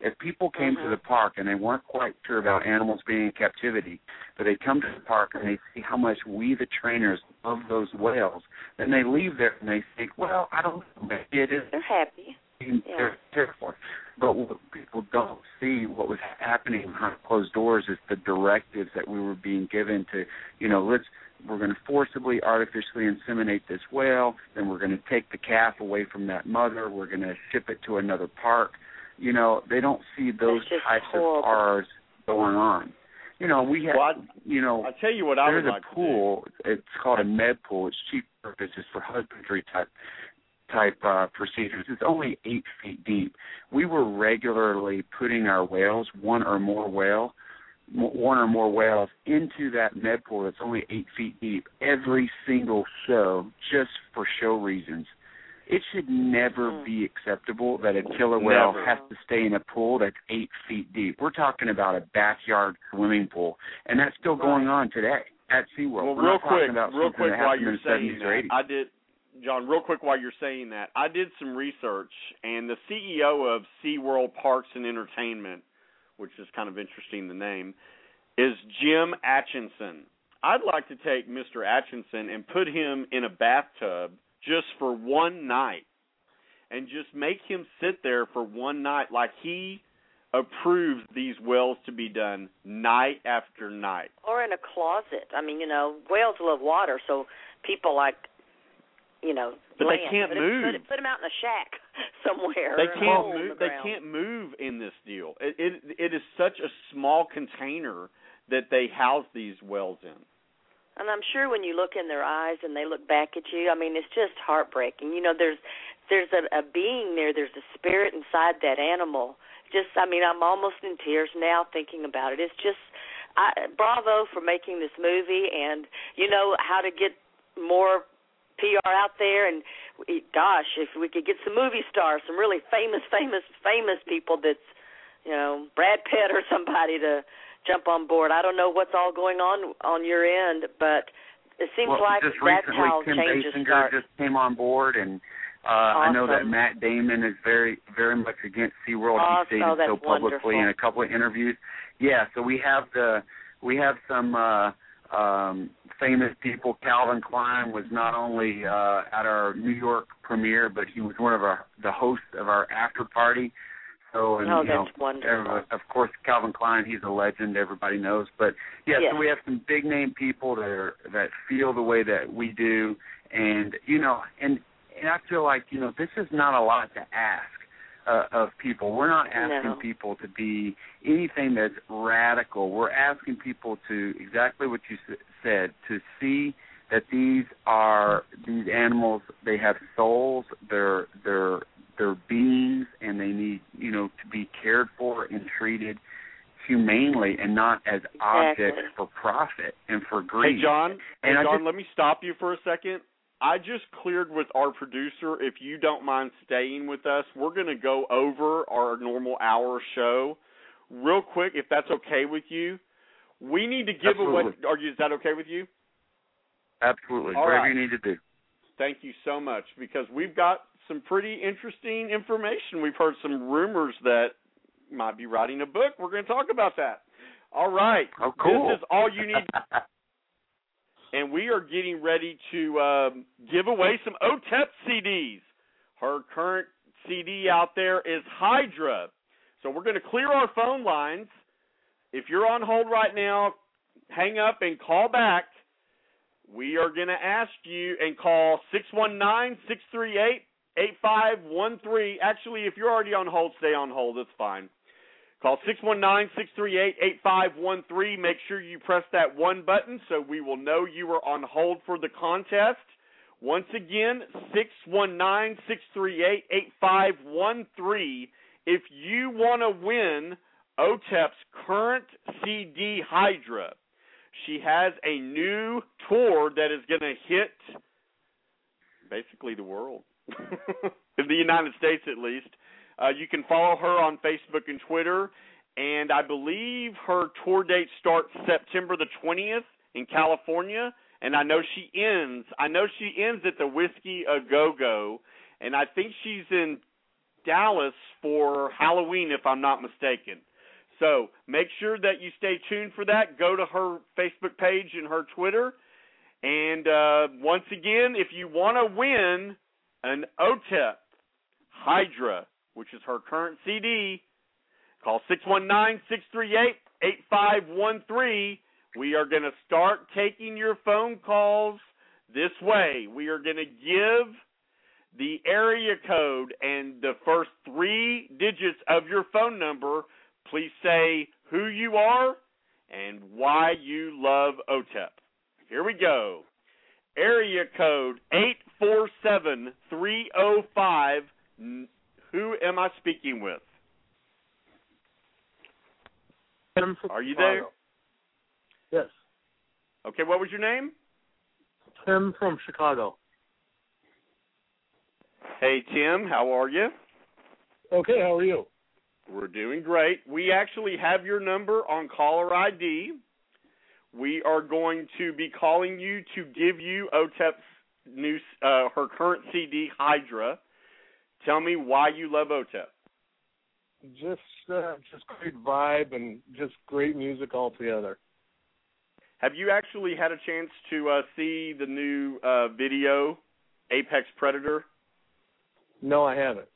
S29: If people came to mm-hmm. the park and they weren't quite sure about animals being in captivity, but they come to the park and they see how much we the trainers love those whales, then they leave there and they think, well, I don't know, maybe it is
S34: They're happy.
S29: Being
S34: Yeah.
S29: careful. But what people don't see what was happening behind closed doors is the directives that we were being given to, you know, let's we're going to forcibly artificially inseminate this whale, then we're going to take the calf away from that mother, we're going to ship it to another park. You know, they don't see those types
S34: horrible.
S29: of horrors going on. You know, we have,
S3: Well, I-
S29: you know,
S3: I tell you what I
S29: there's
S3: would
S29: a
S3: like to
S29: pool. It's called a med pool. It's cheap purposes for husbandry type type uh, procedures. It's only eight feet deep. We were regularly putting our whales, one or more whale, one or more whales, into that med pool that's only eight feet deep every single show, just for show reasons. It should never be acceptable that a killer whale
S3: Never.
S29: has to stay in a pool that's eight feet deep. We're talking about a backyard swimming pool, and that's still going on today at SeaWorld.
S3: Well,
S29: We're
S3: real quick, real quick while you're saying that, I did, John. Real quick while you're saying that, I did some research, and the CEO of SeaWorld Parks and Entertainment, which is kind of interesting, the name, is Jim Atchison. I'd like to take Mr. Atchison and put him in a bathtub just for one night, and just make him sit there for one night, like he approves these wells to be done night after night.
S34: Or in a closet. I mean, you know, whales love water, so people like, you know,
S3: But they
S34: land.
S3: can't
S34: put
S3: move.
S34: Put, it, put them out in a shack (laughs) somewhere.
S3: They
S34: or in a
S3: can't move.
S34: the
S3: They can't move in this deal. It, it it is such a small container that they house these wells in.
S34: And I'm sure when you look in their eyes and they look back at you, I mean, it's just heartbreaking. You know, there's there's a, a being there. There's a spirit inside that animal. Just, I mean, I'm almost in tears now thinking about it. It's just, I, bravo for making this movie, and you know how to get more PR out there. And gosh, if we could get some movie stars, some really famous, famous, famous people that's, you know, Brad Pitt or somebody to jump on board. I don't know what's all going on on your end, but it seems
S29: well,
S34: like
S29: just
S34: that's
S29: recently
S34: how
S29: Kim
S34: changes
S29: Basinger
S34: start.
S29: just came on board, and uh, I know that Matt Damon is very, very much against SeaWorld.
S34: Awesome.
S29: He stated
S34: Oh,
S29: so publicly
S34: wonderful.
S29: in a couple of interviews. Yeah, so we have the we have some uh, um, famous people. Calvin Klein was not only uh, at our New York premiere, but he was one of our the hosts of our after party. So, and
S34: Oh,
S29: you know,
S34: that's wonderful.
S29: every- of course, Calvin Klein, he's a legend. Everybody knows. But yeah,
S34: Yes.
S29: so we have some big name people that are that feel the way that we do, and you know, and and I feel like you know this is not a lot to ask uh, of people. We're not asking
S34: No.
S29: people to be anything that's radical. We're asking people to exactly what you s- said to see that these are these animals. They have souls. They're they're they're beings, and they need you know to be cared for and treated humanely, and not as objects for profit and for greed.
S3: Hey John, hey
S29: And I
S3: John,
S29: just-
S3: let me stop you for a second. I just cleared with our producer. If you don't mind staying with us, we're going to go over our normal hour show real quick, if that's okay with you. We need to give away.
S29: Absolutely.
S3: Are you? Is that okay with you?
S29: Absolutely,
S3: All
S29: whatever
S3: right.
S29: you need to do.
S3: Thank you so much because we've got some pretty interesting information. We've heard some rumors that might be writing a book. We're going to talk about that. All right.
S29: Oh, cool.
S3: This is all you need. (laughs) and we are getting ready to um, give away some OTEP CDs. Her current CD out there is Hydra. So we're going to clear our phone lines. If you're on hold right now, hang up and call back. We are going to ask you and call 619 638 8513. Actually, if you're already on hold, stay on hold. That's fine. Call 619 638 8513. Make sure you press that one button so we will know you are on hold for the contest. Once again, 619 638 8513. If you want to win OTEP's current CD Hydra, she has a new tour that is going to hit basically the world, (laughs) in the United States at least. Uh, you can follow her on Facebook and Twitter, and I believe her tour date starts September the 20th in California, and I know she ends. I know she ends at the Whiskey A Go Go, and I think she's in Dallas for Halloween, if I'm not mistaken. So make sure that you stay tuned for that. Go to her Facebook page and her Twitter. And uh, once again, if you want to win an OTEP Hydra, which is her current CD, call 619 638 8513. We are going to start taking your phone calls this way. We are going to give the area code and the first three digits of your phone number Please say who you are and why you love OTEP. Here we go. Area code 847305. Who am I speaking with?
S47: Tim from
S3: Are you there?
S47: Yes.
S3: Okay, what was your name?
S47: Tim from Chicago.
S3: Hey, Tim, how are you?
S47: Okay, how are you?
S3: We're doing great. We actually have your number on caller ID. We are going to be calling you to give you OTEP's new, uh, her current CD, Hydra. Tell me why you love OTEP.
S47: Just uh, just great vibe and just great music altogether.
S3: Have you actually had a chance to uh, see the new uh, video, Apex Predator?
S47: No, I haven't.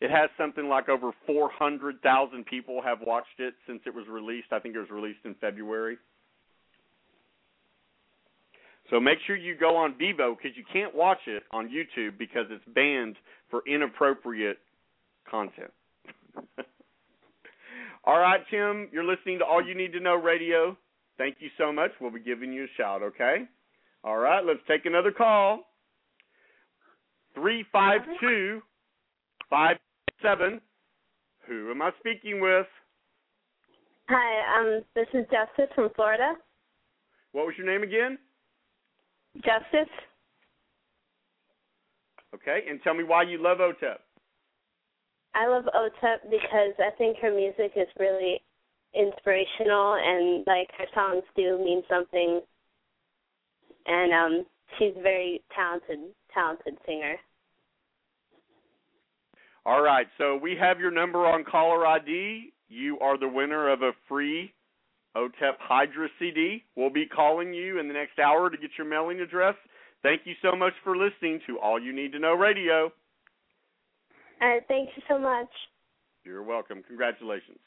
S3: It has something like over 400,000 people have watched it since it was released. I think it was released in February. So make sure you go on Vevo because you can't watch it on YouTube because it's banned for inappropriate content. (laughs) All right, Tim, you're listening to All You Need to Know Radio. Thank you so much. We'll be giving you a shout, okay? All right, let's take another call. 352 57. Who am I speaking with?
S51: Hi, um, this is Justice from Florida.
S3: What was your name again?
S51: Justice.
S3: Okay, and tell me why you love OTEP.
S51: I love OTEP because I think her music is really inspirational and like her songs do mean something. And um, she's a very talented, talented singer.
S3: All right, so we have your number on caller ID. You are the winner of a free OTEP Hydra CD. We'll be calling you in the next hour to get your mailing address. Thank you so much for listening to All You Need to Know Radio.
S51: All right, thank you so much.
S3: You're welcome. Congratulations.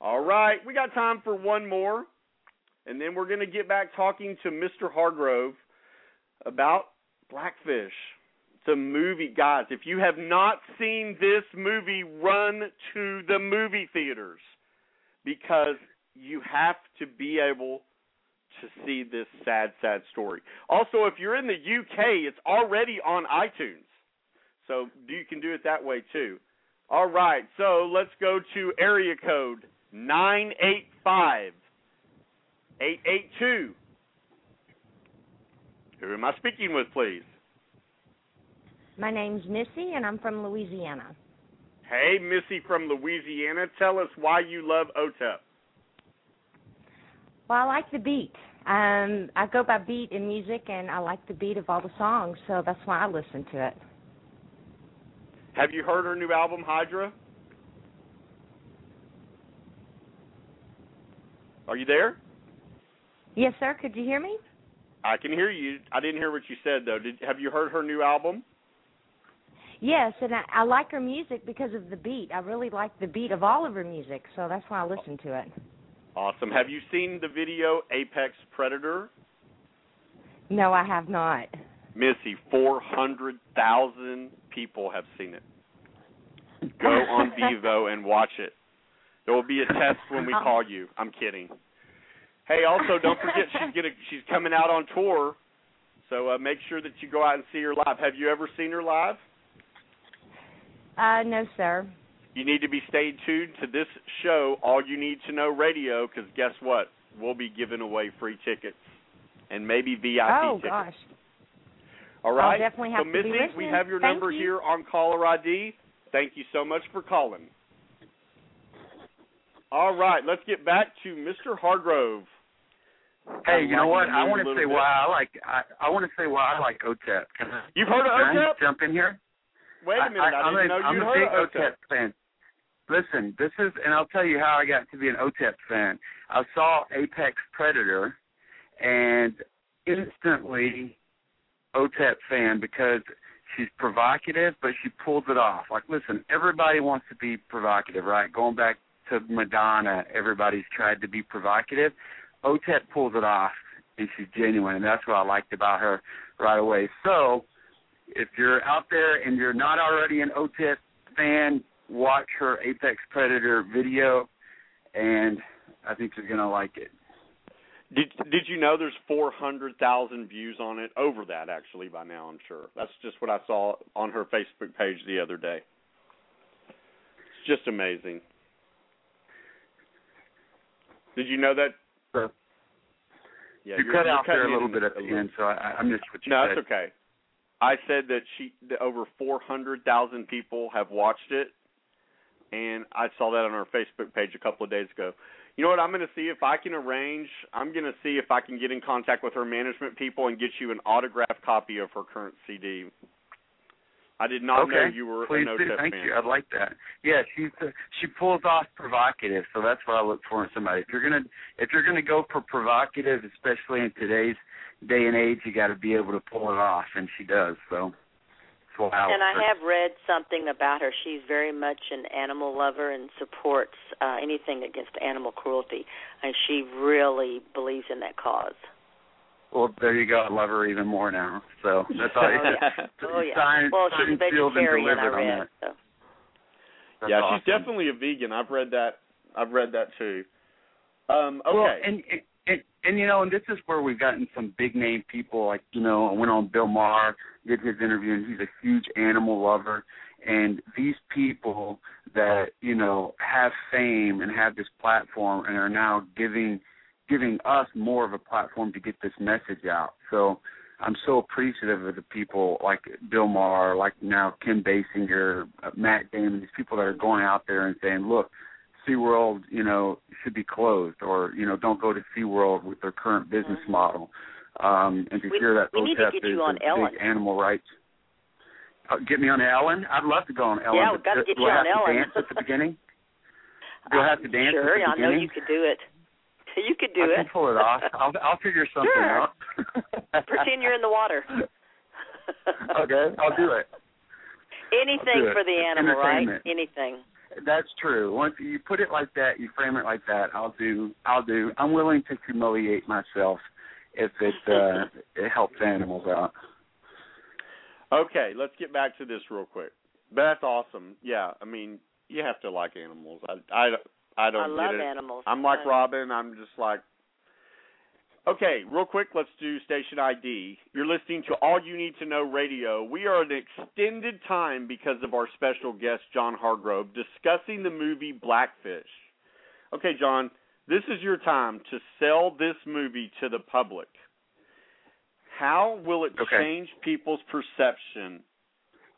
S3: All right, we got time for one more, and then we're going to get back talking to Mr. Hargrove about Blackfish. It's a movie, guys. If you have not seen this movie, run to the movie theaters because you have to be able to see this sad, sad story. Also, if you're in the UK, it's already on iTunes. So you can do it that way too. All right, so let's go to area code 985 882. Who am I speaking with, please?
S52: My name's Missy, and I'm from Louisiana.
S3: Hey, Missy from Louisiana. Tell us why you love OTEP.
S52: Well, I like the beat. Um, I go by beat in music, and I like the beat of all the songs, so that's why I listen to it.
S3: Have you heard her new album, Hydra? Are you there?
S52: Yes, sir. Could you hear me?
S3: I can hear you. I didn't hear what you said though. Did have you heard her new album?
S52: Yes, and I, I like her music because of the beat. I really like the beat of all of her music, so that's why I listen to it.
S3: Awesome. Have you seen the video Apex Predator?
S52: No, I have not.
S3: Missy, 400,000 people have seen it. Go on (laughs) Vevo and watch it. There will be a test when we call you. I'm kidding. Hey, also don't forget she's gonna she's coming out on tour, so uh, make sure that you go out and see her live. Have you ever seen her live?
S52: Uh, no, sir.
S3: You need to be staying tuned to this show, All You Need to Know Radio, because guess what? We'll be giving away free tickets and maybe VIP tickets.
S52: oh
S3: tickets.
S52: gosh.
S3: All right.
S52: I'll definitely have
S3: so,
S52: to be
S3: Missy, we have your
S52: Thank
S3: number
S52: you.
S3: here on caller ID. Thank you so much for calling. All right, let's get back to Mr. Hargrove.
S29: Hey, you know what? I want
S3: want
S29: to say why I like I, I want to say why I like OTEP. Can I,
S3: You've heard of
S29: can
S3: OTEP?
S29: jump in here?
S3: Wait a minute, I,
S29: I, am
S3: didn't
S29: a,
S3: know
S29: I'm
S3: you'd
S29: a
S3: heard
S29: big
S3: OTEP.
S29: OTEP fan. Listen, this is, and I'll tell you how I got to be an OTEP fan. I saw Apex Predator, and instantly OTEP fan because she's provocative, but she pulls it off. Like, listen, everybody wants to be provocative, right? Going back to Madonna, everybody's tried to be provocative. OTEP pulls it off, and she's genuine, and that's what I liked about her right away. So, if you're out there and you're not already an OTEP fan, watch her Apex Predator video, and I think you're gonna like it.
S3: Did Did you know there's 400,000 views on it? Over that, actually, by now, I'm sure. That's just what I saw on her Facebook page the other day. It's just amazing. Did you know that?
S29: So,
S3: Yeah,
S29: you cut out there a little bit at the end, so I, I missed what you
S3: No,
S29: said.
S3: it's okay. I said that she that over 400,000 people have watched it, and I saw that on our Facebook page a couple of days ago. You know what? I'm going to see if I can arrange. I'm going to see if I can get in contact with her management people and get you an autographed copy of her current CD. I did not
S29: okay.
S3: know you were
S29: Please
S3: a
S29: do.
S3: no
S29: Thank
S3: fan.
S29: you. I'd like that. Yeah, she's uh, she pulls off provocative, so that's what I look for in somebody. If you're gonna if you're gonna go for provocative, especially in today's day and age, you got to be able to pull it off, and she does. So that's what
S34: And I have read something about her. She's very much an animal lover and supports uh, anything against animal cruelty, and she really believes in that cause.
S29: Well, there you go. I love her even more now. So that's all.
S34: Oh, yeah. (laughs) Oh, yeah.
S29: Signed,
S34: well, she's a
S29: signed, sealed, and
S34: vegetarian. I
S29: delivered
S34: read. So.
S3: Yeah,
S29: awesome.
S3: she's definitely a vegan. I've read that. I've read that too. Um, okay.
S29: Well, and, and and you know, and this is where we've gotten some big name people. Like you know, I went on Bill Maher, did his interview, and he's a huge animal lover. And these people that you know have fame and have this platform and are now giving giving us more of a platform to get this message out. So I'm so appreciative of the people like Bill Maher, like now Kim Basinger, uh, Matt Damon, these people that are going out there and saying, look, SeaWorld, you know, should be closed or, you know, don't go to SeaWorld with their current business model. Um, and to
S34: We-
S29: hear that
S34: we need to get you on Ellen.
S29: animal rights. Uh, get me on Ellen? I'd love to go on Ellen.
S34: Yeah, we've got to get you
S29: I
S34: on
S29: have to
S34: Ellen.
S29: dance at the beginning? (laughs) Do I have to dance
S34: sure,
S29: at the
S34: I know you could do it. (laughs) You could do
S29: I
S34: it.
S29: can pull it off. (laughs) I'll I'll figure something
S34: Sure.
S29: out.
S34: Pretend you're in the water.
S29: okay, I'll do it.
S34: Anything
S29: do it.
S34: for the animal, right? Anything.
S29: That's true. Once you put it like that, you frame it like that. I'll do. I'll do. I'm willing to humiliate myself if it uh, it helps animals out.
S3: Okay, let's get back to this real quick. But that's awesome. Yeah, I mean, you have to like animals. I I I don't
S34: I love
S3: get it.
S34: animals.
S3: I'm like Robin. I'm just like. Okay, real quick, let's do station ID. You're listening to All You Need to Know Radio. We are an extended time because of our special guest, John Hargrove, discussing the movie Blackfish. Okay, John, this is your time to sell this movie to the public. How will it
S29: Okay.
S3: change people's perception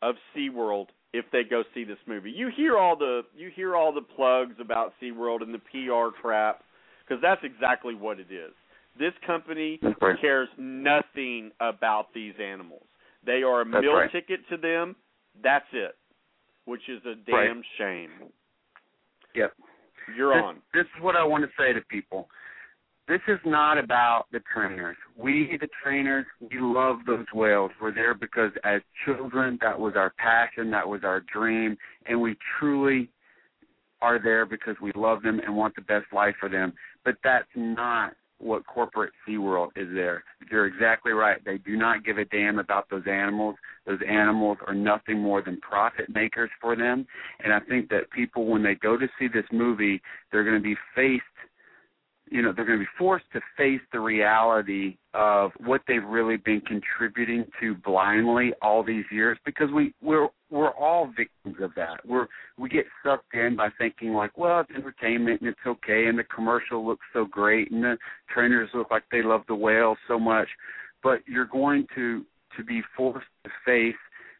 S3: of SeaWorld if they go see this movie? You hear all the you hear all the plugs about SeaWorld and the PR crap because that's exactly what it is. This company
S29: right.
S3: cares nothing about these animals. They are a
S29: That's
S3: meal
S29: right.
S3: ticket to them. That's it. Which is a
S29: Right.
S3: damn shame.
S29: Yep.
S3: You're
S29: this,
S3: on.
S29: This is what I want to say to people. This is not about the trainers. We, the trainers, we love those whales. We're there because as children, that was our passion, that was our dream, and we truly are there because we love them and want the best life for them. But that's not what corporate SeaWorld is there. You're exactly right. They do not give a damn about those animals. Those animals are nothing more than profit makers for them. And I think that people, when they go to see this movie, they're going to be faced you know they're going to be forced to face the reality of what they've really been contributing to blindly all these years because we we're we're all victims of that. We're we get sucked in by thinking like well it's entertainment and it's okay and the commercial looks so great and the trainers look like they love the whales so much. But you're going to to be forced to face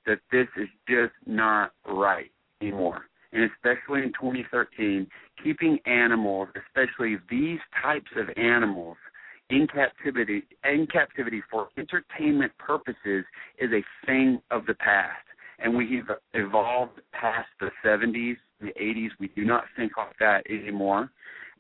S29: that this is just not right anymore. And especially in 2013, keeping animals, especially these types of animals, in captivity in captivity for entertainment purposes is a thing of the past. And we have evolved past the 70s, the 80s. We do not think like that anymore.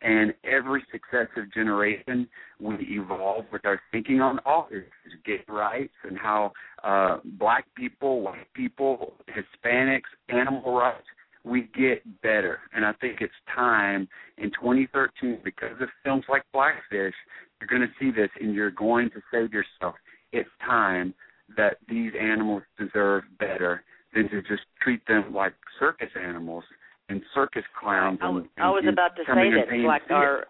S29: And every successive generation, we evolve with our thinking on all issues, gay rights and how uh, black people, white people, Hispanics, animal rights, we get better. And I think it's time in 2013, because of films like Blackfish, you're going to see this and you're going to to yourself, it's time that these animals deserve better than to just treat them like circus animals and circus clowns.
S34: I
S29: And,
S34: I was
S29: and
S34: about to say that
S29: paying
S34: like
S29: to it.
S34: our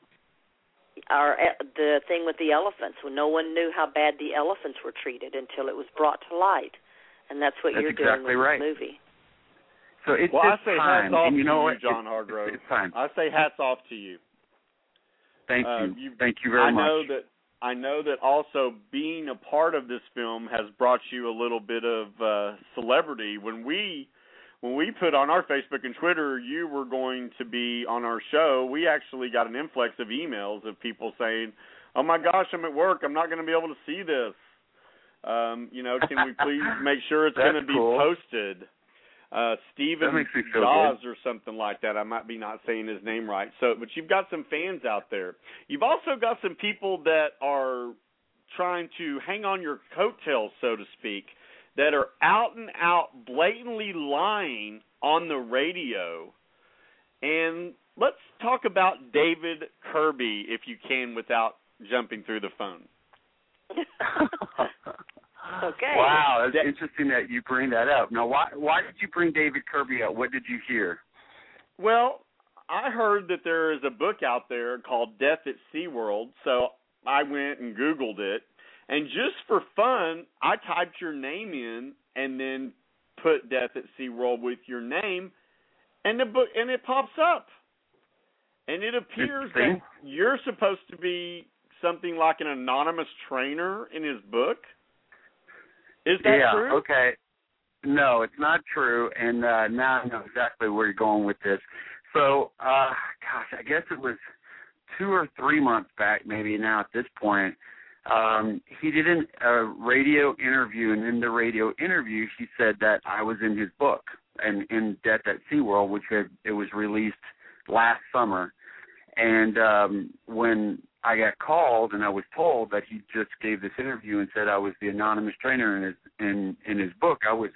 S34: our e- the thing with the elephants when no one knew how bad the elephants were treated until it was brought to light, and that's what
S29: That's
S34: you're
S29: exactly
S34: doing with
S29: right.
S34: this movie.
S29: So it's
S3: well, I
S29: just
S3: say
S29: time.
S3: hats off
S29: and you
S3: to
S29: know
S3: you,
S29: what?
S3: John
S29: It's-
S3: Hargrove.
S29: It's time.
S3: I say hats off to you.
S29: Thank
S3: Uh,
S29: you. Thank you very
S3: I
S29: much.
S3: know that I know that also being a part of this film has brought you a little bit of uh celebrity. When we when we put on our Facebook and Twitter you were going to be on our show, we actually got an influx of emails of people saying, "Oh my gosh, I'm at work. I'm not going to be able to see this." Um, you know, can we please (laughs) make sure it's going to be
S29: cool.
S3: posted? Uh Steven
S29: That makes me feel
S3: Jaws or something like that. I might be not saying his name right. So, but you've got some fans out there. You've also got some people that are trying to hang on your coattails, so to speak, that are out and out blatantly lying on the radio. And let's talk about David Kirby, if you can, without jumping through the phone. (laughs) (laughs) (laughs)
S34: Okay.
S29: Wow, that's interesting that you bring that up. Now, why why did you bring David Kirby up? What did you hear?
S3: Well, I heard that there is a book out there called Death at SeaWorld, so I went and Googled it. And just for fun, I typed your name in and then put Death at SeaWorld with your name, and the book and it pops up. And it appears that you're supposed to be something like an anonymous trainer in his book. Is that
S29: yeah,
S3: true?
S29: okay. No, it's not true, and uh, now I know exactly where you're going with this. So, uh, gosh, I guess it was two or three months back, maybe now at this point. Um, he did an, a radio interview, and in the radio interview, he said that I was in his book, and in Death at SeaWorld, which had, it was released last summer. And um, when I got called and I was told that he just gave this interview and said I was the anonymous trainer in his in in his book, I was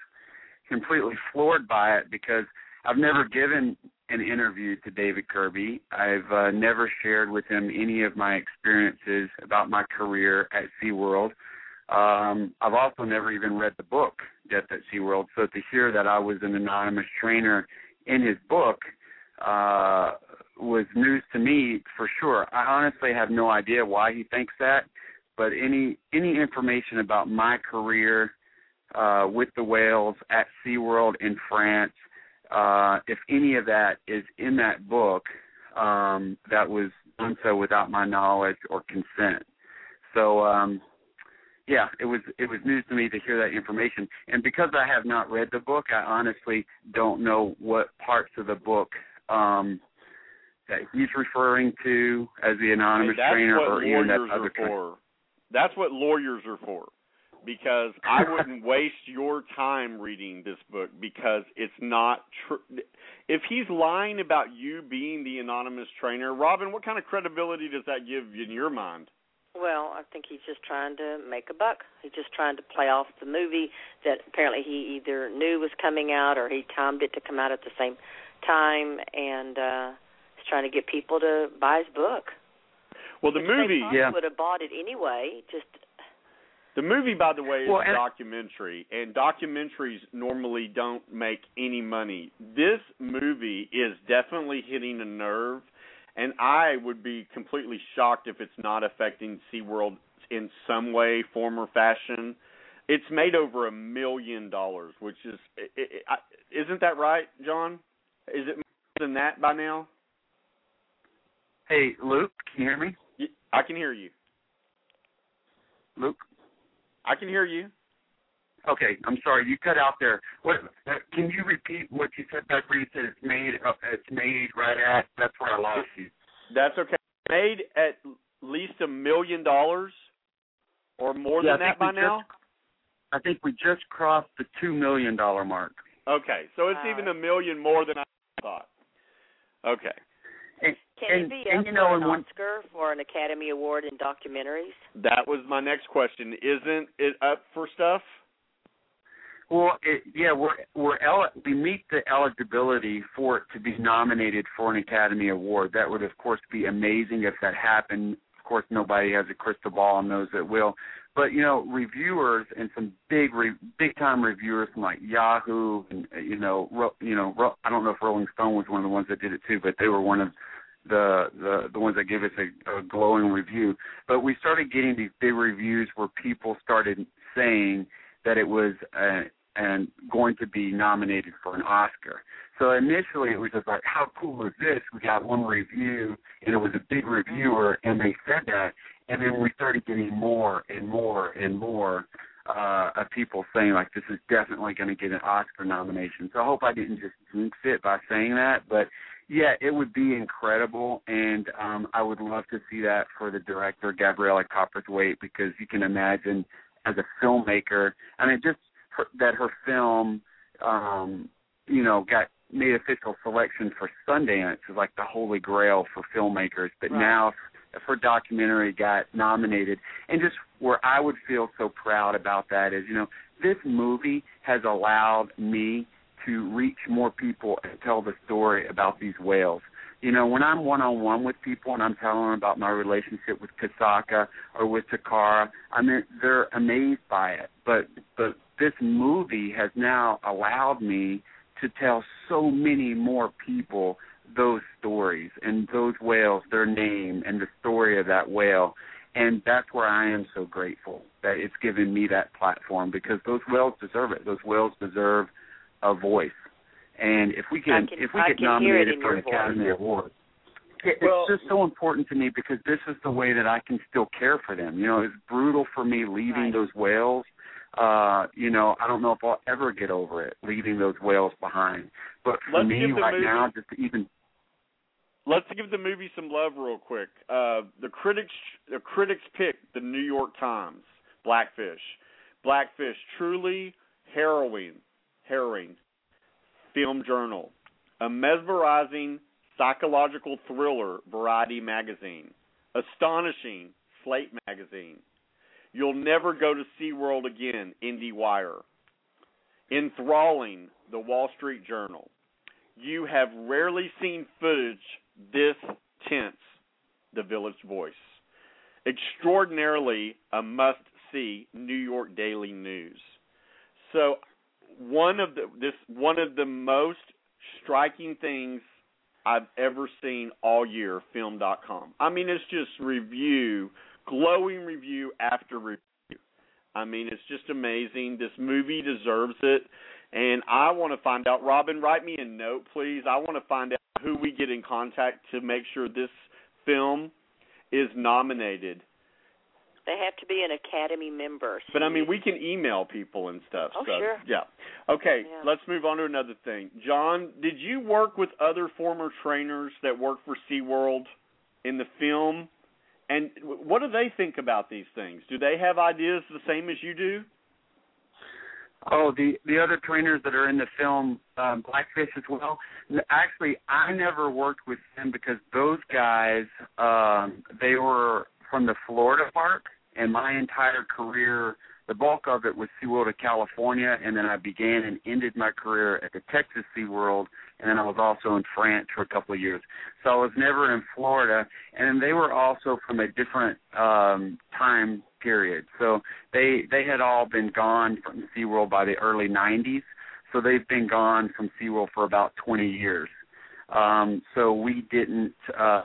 S29: completely floored by it because I've never given an interview to David Kirby. I've uh, never shared with him any of my experiences about my career at SeaWorld. Um, I've also never even read the book Death at SeaWorld. So to hear that I was an anonymous trainer in his book uh was news to me for sure. I honestly have no idea why he thinks that, but any any information about my career uh with the whales at SeaWorld in France, uh if any of that is in that book, um that was done so without my knowledge or consent. So um yeah, it was it was news to me to hear that information. And because I have not read the book, I honestly don't know what parts of the book um that he's referring to as the anonymous
S3: And that's
S29: trainer,
S3: what
S29: or even that other
S3: are
S29: trainer?
S3: for. That's what lawyers are for. Because I (laughs) wouldn't waste your time reading this book because it's not true. If he's lying about you being the anonymous trainer, Robin, what kind of credibility does that give you in your mind?
S34: Well, I think he's just trying to make a buck. He's just trying to play off the movie that apparently he either knew was coming out or he timed it to come out at the same time, and uh he's trying to get people to buy his book.
S3: Well, the
S34: Which
S3: movie,
S34: they probably would have bought it anyway. Just
S3: The movie, by the way, is
S34: Well,
S3: a documentary, and documentaries normally don't make any money. This movie is definitely hitting a nerve, and I would be completely shocked if it's not affecting SeaWorld in some way, form, or fashion. It's made over a million dollars, which is i i I, isn't that right, John? Is it more than that by now?
S29: Hey, Luke, can you hear me?
S3: I can hear you.
S29: Luke.
S3: I can hear you.
S29: Okay, I'm sorry, you cut out there. What? Uh, can you repeat what you said back where you said it's made? Uh, it's made right at. That's where I lost you.
S3: That's okay. Made at least a million dollars or more
S29: Yeah,
S3: than that by now.
S29: Just, I think we just crossed the two million dollar mark.
S3: Okay, so it's even a million more than I thought. Okay.
S29: And,
S34: can
S29: and,
S34: it be
S29: and
S34: up
S29: you know,
S34: for
S29: and
S34: an
S29: one,
S34: Oscar for an Academy Award in documentaries?
S3: That was my next question. Isn't it up for stuff?
S29: Well, it, yeah, we're we're el- we meet the eligibility for it to be nominated for an Academy Award. That would, of course, be amazing if that happened. Of course, nobody has a crystal ball and knows it will. But you know, reviewers and some big re- big time reviewers from like Yahoo and uh, you know, ro- you know, ro- I don't know if Rolling Stone was one of the ones that did it too, but they were one of the the the ones that gave us a, a glowing review. But we started getting these big reviews where people started saying that it was uh, and going to be nominated for an Oscar. So initially it was just like, how cool is this? We got one review and it was a big reviewer and they said that and then we started getting more and more and more uh of people saying like this is definitely going to get an Oscar nomination. So I hope I didn't just jinx it by saying that, but yeah, it would be incredible and um I would love to see that for the director Gabriela Cowperthwaite because you can imagine as a filmmaker, I mean just her, that her film um you know got made official selection for Sundance is like the holy grail for filmmakers. But
S34: Right.
S29: now, if her documentary got nominated, and just where I would feel so proud about that is, you know, this movie has allowed me to reach more people and tell the story about these whales. You know, when I'm one on one with people and I'm telling them about my relationship with Kasatka or with Takara, I mean they're amazed by it. But but this movie has now allowed me to tell so many more people those stories and those whales, their name and the story of that whale. And that's where I am so grateful that it's given me that platform because those whales deserve it. Those whales deserve a voice. And if we can,
S34: can-
S29: if we
S34: I
S29: get
S34: can hear it
S29: nominated for an Academy
S34: voice.
S29: Award, it,
S3: Well-
S29: it's just so important to me because this is the way that I can still care for them. You know, it's brutal for me leaving
S34: Right.
S29: those whales. Uh, you know, I don't know if I'll ever get over it leaving those whales behind. But for
S3: Let's
S29: me right
S3: movie-
S29: now, just to even
S3: Let's give the movie some love real quick. Uh, the critics, the critics picked the New York Times Blackfish. Blackfish, truly harrowing, harrowing film journal, a mesmerizing psychological thriller. Variety magazine, astonishing Slate magazine. You'll never go to SeaWorld again. IndieWire. Enthralling. The Wall Street Journal. You have rarely seen footage this tense. The Village Voice. Extraordinarily a must see New York Daily News. So one of the this one of the most striking things I've ever seen all year, film.com. I mean it's just review, glowing review after review. I mean it's just amazing. This movie deserves it. And I want to find out, Robin, write me a note, please. I want to find out who we get in contact to make sure this film is nominated.
S34: They have to be an academy member.
S3: But I mean, we can email people and stuff.
S34: Oh,
S3: so,
S34: sure.
S3: Yeah. Okay,
S34: Yeah.
S3: let's move on to another thing. John, did you work with other former trainers that work for SeaWorld in the film? And what do they think about these things? Do they have ideas the same as you do?
S29: Oh, the the other trainers that are in the film, um, Blackfish as well. Actually, I never worked with them because those guys, um, they were from the Florida park, and my entire career, the bulk of it was SeaWorld of California, and then I began and ended my career at the Texas SeaWorld, and then I was also in France for a couple of years. So I was never in Florida, and they were also from a different um time period. So they they had all been gone from SeaWorld by the early 90s. So they've been gone from SeaWorld for about 20 years. Um so we didn't uh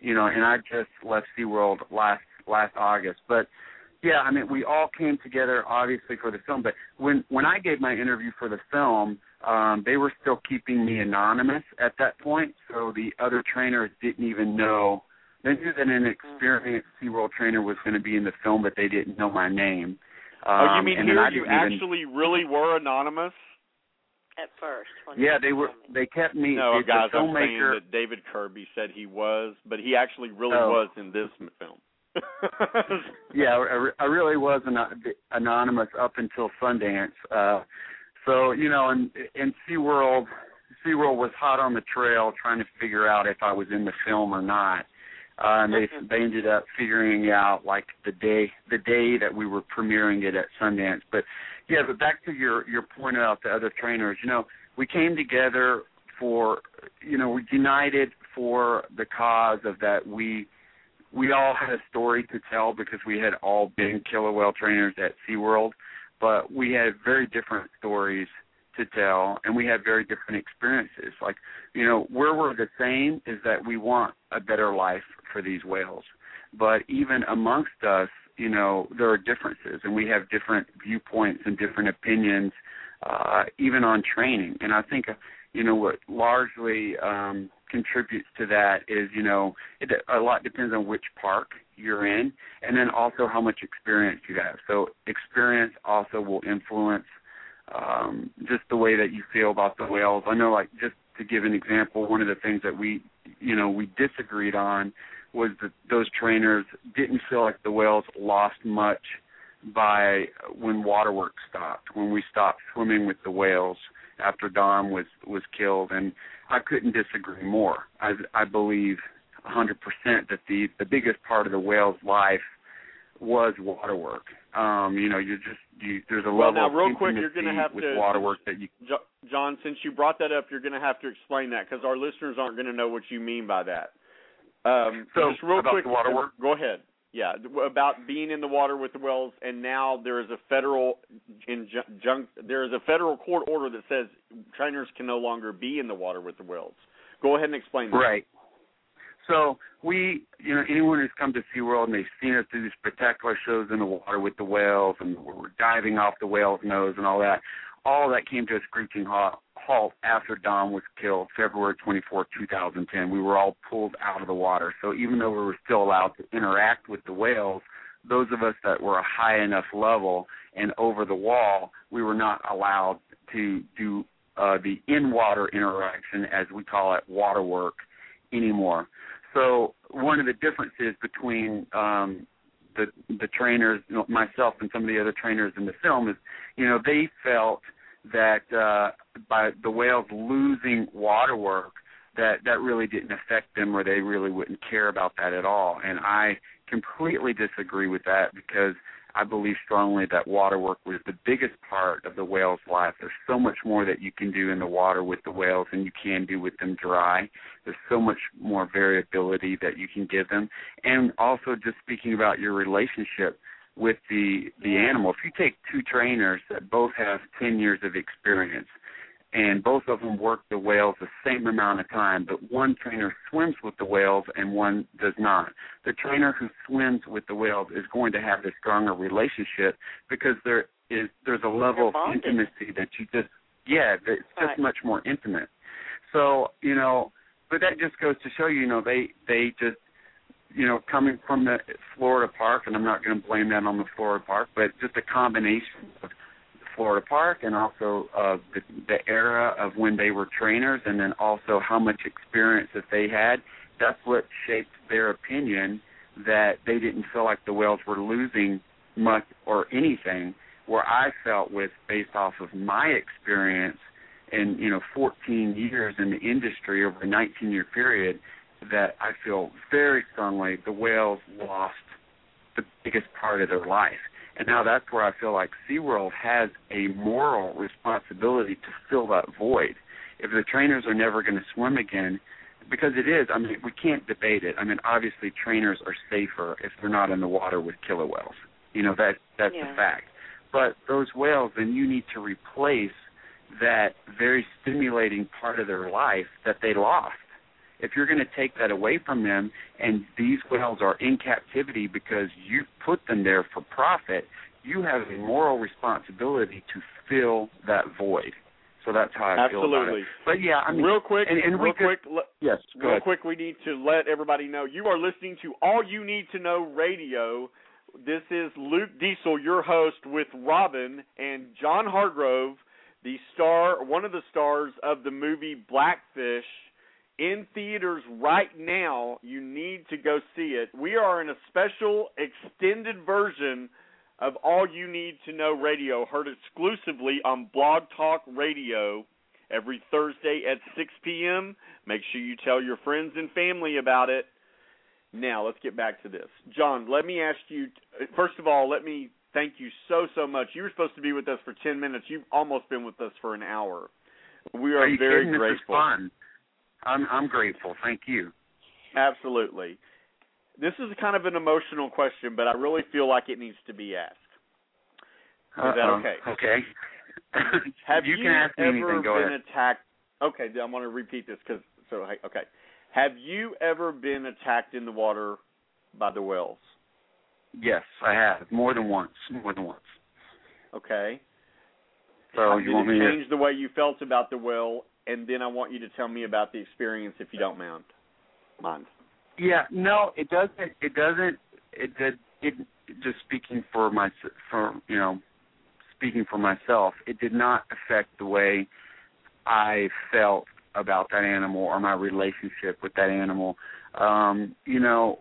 S29: you know, and I just left SeaWorld last last August. But yeah, I mean, we all came together obviously for the film. But when when I gave my interview for the film, um, they were still keeping me anonymous at that point. So the other trainers didn't even know. They knew that an experienced SeaWorld trainer was going to be in the film, but they didn't know my name. Um,
S3: oh, you mean
S29: and
S3: here you
S29: didn't even-
S3: actually really were anonymous?
S34: At first. When
S29: Yeah, they were.
S34: me.
S29: They kept me.
S3: No,
S29: the,
S3: guys,
S29: the
S3: I'm saying that David Kirby said he was, but he actually really
S29: Oh.
S3: was in this film. (laughs)
S29: yeah, I, I really was an, anonymous up until Sundance. Uh, so you know, and and SeaWorld, SeaWorld was hot on the trail trying to figure out if I was in the film or not. Uh, and they they ended up figuring out like the day the day that we were premiering it at Sundance. But yeah, but back to your your point about the other trainers. You know, we came together for you know we united for the cause of that we we all had a story to tell because we had all been killer whale trainers at SeaWorld, but we had very different stories to tell and we had very different experiences. Like, you know, where we're the same is that we want a better life for these whales. But even amongst us, you know, there are differences and we have different viewpoints and different opinions, uh, even on training. And I think, you know, what largely um contributes to that is, you know, it, a lot depends on which park you're in, and then also how much experience you have. So experience also will influence um, just the way that you feel about the whales. I know, like, just to give an example, one of the things that we, you know, we disagreed on was that those trainers didn't feel like the whales lost much by when water work stopped, when we stopped swimming with the whales after Dawn was was killed, and I couldn't disagree more. I I believe 100% that the the biggest part of the whale's life was water work. Um, you know, you just you, there's a
S3: well,
S29: level
S3: now,
S29: of
S3: quick, you're to have
S29: with
S3: to
S29: water work that you
S3: John, since you brought that up, you're going to have to explain that because our listeners aren't going to know what you mean by that. Um,
S29: So,
S3: just real
S29: about
S3: quick,
S29: the water work?
S3: Go ahead. Yeah, about being in the water with the whales, and now there is a federal injunct. There is a federal court order that says trainers can no longer be in the water with the whales. Go ahead and explain that.
S29: Right. So we, you know, anyone who's come to SeaWorld and they've seen us do these spectacular shows in the water with the whales and we're diving off the whale's nose and all that, all that came to a screeching halt, halt after Dawn was killed, February 24, 2010. We were all pulled out of the water. So even though we were still allowed to interact with the whales, those of us that were a high enough level and over the wall, we were not allowed to do uh, the in-water interaction, as we call it, water work, anymore. So one of the differences between um, the the trainers, myself and some of the other trainers in the film is, you know, they felt that uh, by the whales losing water work, that that really didn't affect them, or they really wouldn't care about that at all. And I completely disagree with that because I believe strongly that water work was the biggest part of the whale's life. There's so much more that you can do in the water with the whales than you can do with them dry. There's so much more variability that you can give them. And also just speaking about your relationship with the the animal. If you take two trainers that both have 10 years of experience and both of them work the whales the same amount of time, but one trainer swims with the whales and one does not. The trainer who swims with the whales is going to have the stronger relationship because there is there's a level of intimacy that you just yeah, it's just
S34: Right.
S29: much more intimate. So, you know, but that just goes to show you, you know, they they just you know, coming from the Florida park, and I'm not going to blame that on the Florida park, but just a combination of Florida park and also uh, the, the era of when they were trainers, and then also how much experience that they had. That's what shaped their opinion that they didn't feel like the whales were losing much or anything. Where I felt with based off of my experience in you know 14 years in the industry over a 19 year period that I feel very strongly the whales lost the biggest part of their life. And now that's where I feel like SeaWorld has a moral responsibility to fill that void. If the trainers are never going to swim again, because it is, I mean, we can't debate it. I mean, obviously trainers are safer if they're not in the water with killer whales. You know, that that's
S34: Yeah.
S29: a fact. But those whales, then you need to replace that very stimulating part of their life that they lost. If you're going to take that away from them, and these whales are in captivity because you put them there for profit, you have a moral responsibility to fill that void. So that's how I feel about
S3: Absolutely.
S29: it. But yeah, I mean,
S3: real quick,
S29: and, and
S3: real
S29: could-
S3: quick, le-
S29: yes,
S3: real
S29: ahead.
S3: quick, we need to let everybody know you are listening to All You Need to Know Radio. This is Luke Diesel, your host, with Robin and John Hargrove, the star, one of the stars of the movie Blackfish, in theaters right now. You need to go see it. We are in a special extended version of All You Need to Know Radio, heard exclusively on Blog Talk Radio every Thursday at 6 p.m. Make sure you tell your friends and family about it. Now, let's get back to this. John, let me ask you first of all, let me thank you so so much. You were supposed to be with us for 10 minutes. You've almost been with us for an hour. We are,
S29: Are
S3: very
S29: kidding? This is
S3: grateful.
S29: fun. I'm I'm grateful. Thank you.
S3: Absolutely. This is kind of an emotional question, but I really feel like it needs to be asked. Is that
S29: Uh-oh.
S3: okay?
S29: Okay. (laughs) (laughs)
S3: Have
S29: you
S3: you,
S29: can ask
S3: ever
S29: anything. Go
S3: been
S29: ahead.
S3: attacked? Okay, I want to repeat this because so okay. Have you ever been attacked in the water by the whales?
S29: Yes, I have more than once. More than once.
S3: Okay.
S29: So
S3: How-
S29: you
S3: did
S29: want
S3: it
S29: me to?
S3: change the way you felt about the whale? And then I want you to tell me about the experience, if you don't mind. Mind.
S29: Yeah, no, it doesn't. It doesn't. It did. It just speaking for my for you know, speaking for myself. It did not affect the way I felt about that animal or my relationship with that animal. Um, you know,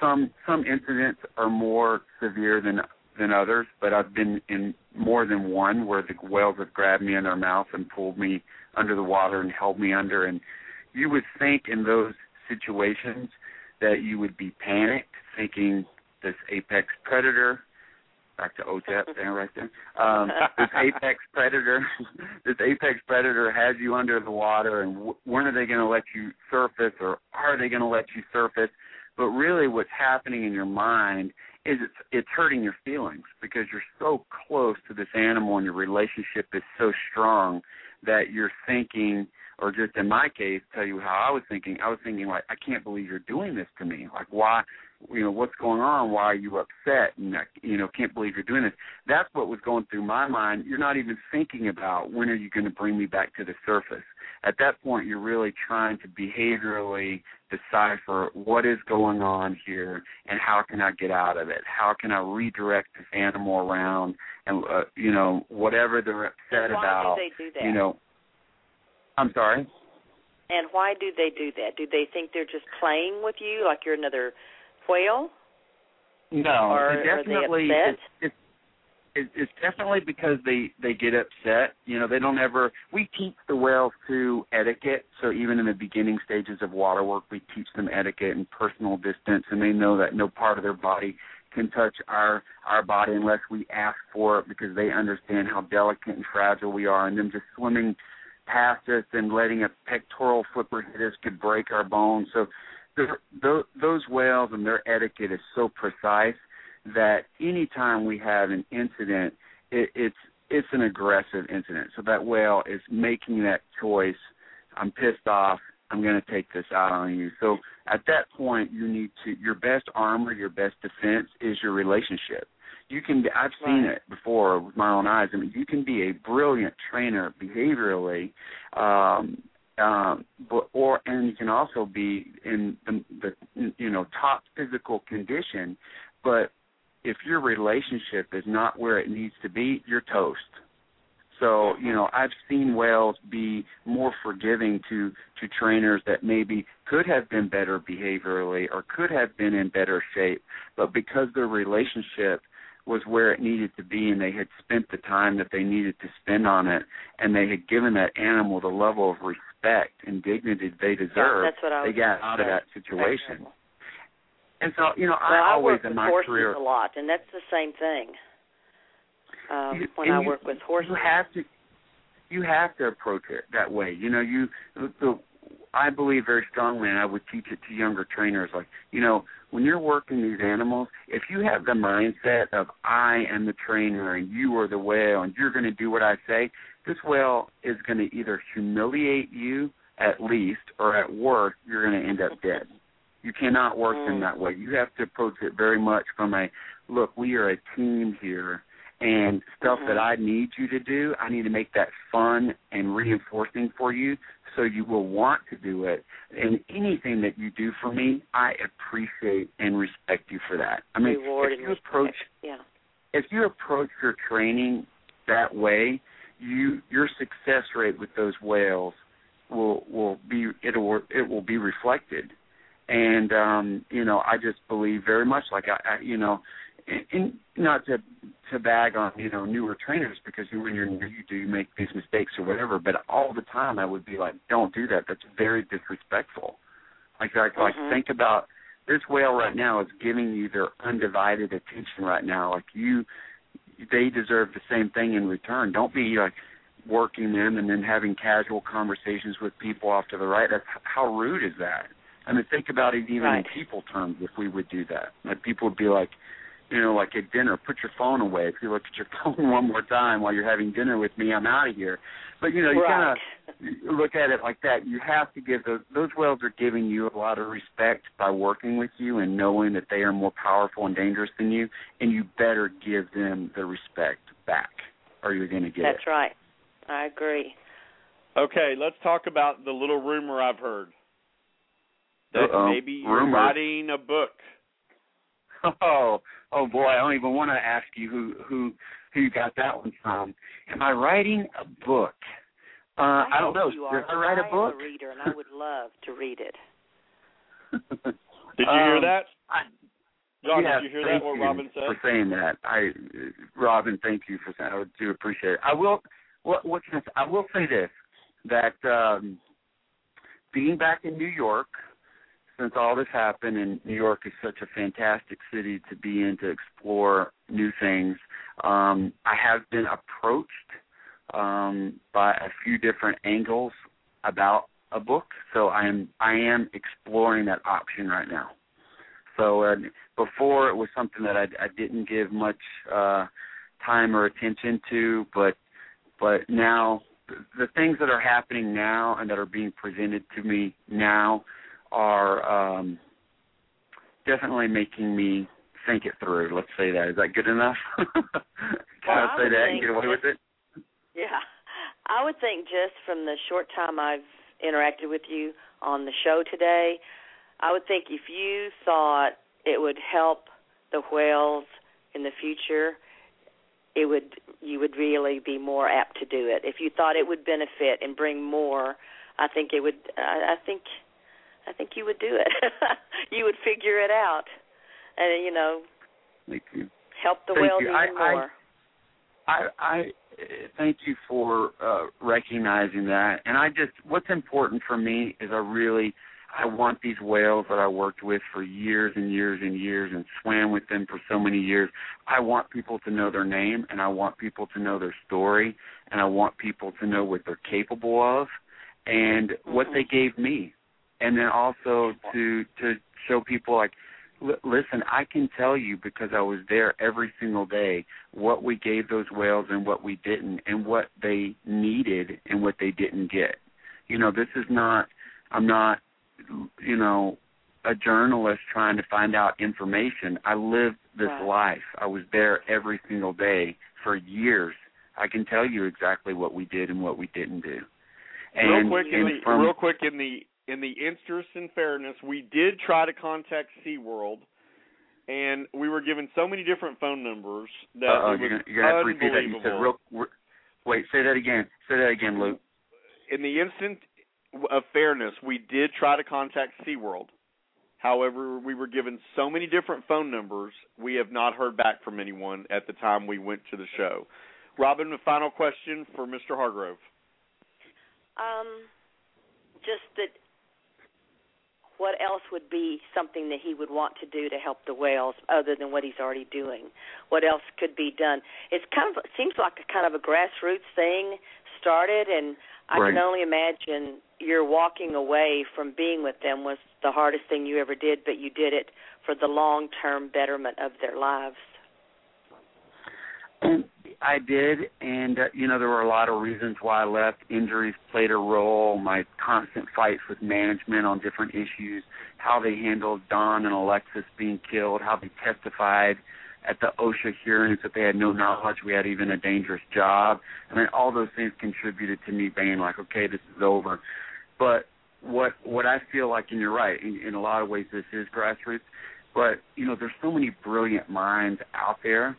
S29: some some incidents are more severe than than others, but I've been in more than one where the whales have grabbed me in their mouth and pulled me under the water and held me under and you would think in those situations that you would be panicked, thinking this apex predator, back to OTEP (laughs) there right there. Um, this apex predator, (laughs) this apex predator has you under the water, and w- when are they going to let you surface, or are they going to let you surface? But really, what's happening in your mind is it's it's hurting your feelings because you're so close to this animal, and your relationship is so strong that you're thinking or just in my case, tell you how I was thinking. I was thinking like, I can't believe you're doing this to me. Like, why? You know, what's going on? Why are you upset? And I, you know, can't believe you're doing this. That's what was going through my mind. You're not even thinking about when are you going to bring me back to the surface. At that point, you're really trying to behaviorally decipher what is going on here and how can I get out of it? How can I redirect this animal around? And uh, you know, whatever they're upset
S34: Why
S29: about,
S34: do they do that?
S29: you know. I'm sorry.
S34: And why do they do that? Do they think they're just playing with you like you're another whale?
S29: No,
S34: Or
S29: it
S34: are they
S29: definitely
S34: upset?
S29: it's, it's it, it's definitely because they they get upset. You know, they don't ever. We teach the whales to etiquette. So even in the beginning stages of water work, we teach them etiquette and personal distance, and they know that no part of their body can touch our our body unless we ask for it, because they understand how delicate and fragile we are, and them just swimming past us and letting a pectoral flipper hit us could break our bones. So they're- tho- those whales and their etiquette is so precise that anytime we have an incident, it, it's it's an aggressive incident. So that whale is making that choice. I'm pissed off. I'm going to take this out on you. So at that point, you need to your best armor, your best defense is your relationship. You can. I've seen it before with my own eyes. I mean, you can be a brilliant trainer behaviorally, um, um, but or and you can also be in the, the you know top physical condition, but if your relationship is not where it needs to be, you're toast. So you know I've seen whales be more forgiving to to trainers that maybe could have been better behaviorally or could have been in better shape, but because their relationship was where it needed to be and they had spent the time that they needed to spend on it and they had given that animal the level of respect and dignity they deserve,
S34: that's what I
S29: they got out of that situation. And so, you know,
S34: Well,
S29: I
S34: I
S29: always
S34: work
S29: in
S34: with
S29: my
S34: horses
S29: career
S34: a lot, and that's the same thing. Um,
S29: You-
S34: when I
S29: you-
S34: work with horses,
S29: You have to you have to approach it that way. You know, you the I believe very strongly and I would teach it to younger trainers like, you know, when you're working these animals, if you have the mindset of I am the trainer and you are the whale and you're going to do what I say, this whale is going to either humiliate you at least or at worst you're going to end up dead. You cannot work in that way. You have to approach it very much from a look, we are a team here and stuff that I need you to do, I need to make that fun and reinforcing for you so you will want to do it. And anything that you do for me, I appreciate and respect you for that. I mean,
S34: reward
S29: if you approach
S34: yeah.
S29: if you approach your training that way, you your success rate with those whales will will be it will it will be reflected. And um, you know, I just believe very much like I, I you know, and, and not to to bag on you know newer trainers because you when you're new you do make these mistakes or whatever, but all the time I would be like, don't do that. That's very disrespectful. Like like like
S34: Mhm.
S29: think about this whale right now is giving you their undivided attention right now. Like you, they deserve the same thing in return. Don't be like working them and then having casual conversations with people off to the right. That's how rude is that? I mean, think about it even
S34: Right.
S29: in people terms. If we would do that, like people would be like, you know, like at dinner, put your phone away. If you look at your (laughs) phone one more time while you're having dinner with me, I'm out of here. But you know, you
S34: Right.
S29: kind (laughs) of look at it like that. You have to give those those whales are giving you a lot of respect by working with you and knowing that they are more powerful and dangerous than you, and you better give them the respect back, or you're going to get
S34: That's
S29: it.
S34: right. I agree.
S3: Okay, let's talk about the little rumor I've heard that
S29: Uh-oh.
S3: maybe you're
S29: Rumor.
S3: writing a book. (laughs)
S29: Oh, oh boy, I don't even want to ask you who who who you got that one from. Am I writing a book? Uh, I, don't know.
S34: hope You are.
S29: Did I write a
S34: am
S29: book?
S34: a reader, and I would love to read it. (laughs)
S3: Did you hear
S29: Um,
S3: that? John,
S29: yes,
S3: did you hear
S29: thank
S3: that? What
S29: you
S3: Robin said?
S29: for saying that. I, Robin, thank you for that. I do appreciate it. I will. What, what can I, say? I will say this: that um, being back in New York, since all this happened, and New York is such a fantastic city to be in to explore new things. Um, I have been approached um, by a few different angles about a book, so I am I am exploring that option right now. So uh, before it was something that I, I didn't give much uh, time or attention to, but but now the things that are happening now and that are being presented to me now are um, definitely making me think it through. Let's say that. Is that good enough? (laughs) Can
S34: Well,
S29: I say that and get away with it?
S34: Yeah. I would think just from the short time I've interacted with you on the show today, I would think if you thought it would help the whales in the future, it would you would really be more apt to do it. If you thought it would benefit and bring more, I think it would I, I think I think you would do it. (laughs) you would figure it out. And you know,
S29: Thank you.
S34: help the
S29: Thank
S34: whales
S29: you.
S34: even
S29: I- I-
S34: more.
S29: I, I thank you for uh, recognizing that. And I just, what's important for me is I really, I want these whales that I worked with for years and years and years and swam with them for so many years. I want people to know their name and I want people to know their story and I want people to know what they're capable of and what they gave me. And then also to to show people like L- listen, I can tell you because I was there every single day what we gave those whales and what we didn't, and what they needed and what they didn't get. You know, this is not. I'm not. You know, a journalist trying to find out information. I lived this
S34: Right.
S29: life. I was there every single day for years. I can tell you exactly what we did and what we didn't do. And,
S3: real quick, in the,
S29: from,
S3: real quick in the in the interest and fairness, we did try to contact SeaWorld, and we were given so many different phone numbers that
S29: uh,
S3: it was
S29: you're gonna, you're gonna have to repeat that. You said
S3: unbelievable.
S29: real. re- Wait, say that again. Say that again, Luke.
S3: in the instant of fairness, we did try to contact SeaWorld. However, we were given so many different phone numbers, we have not heard back from anyone at the time we went to the show. Robin, the final question for Mr. Hargrove.
S34: Um, just that. What else would be something that he would want to do to help the whales, other than what he's already doing? What else could be done? It's kind of seems like a kind of a grassroots thing started, and I
S29: Right.
S34: can only imagine your walking away from being with them was the hardest thing you ever did, but you did it for the long term betterment of their lives.
S29: And I did, and uh, you know there were a lot of reasons why I left. Injuries played a role. My constant fights with management on different issues, how they handled Dawn and Alexis being killed, how they testified at the OSHA hearings that they had no knowledge we had even a dangerous job. I mean, all those things contributed to me being like, okay, this is over. But what what I feel like, and you're right, in, in a lot of ways this is grassroots. But you know, there's so many brilliant minds out there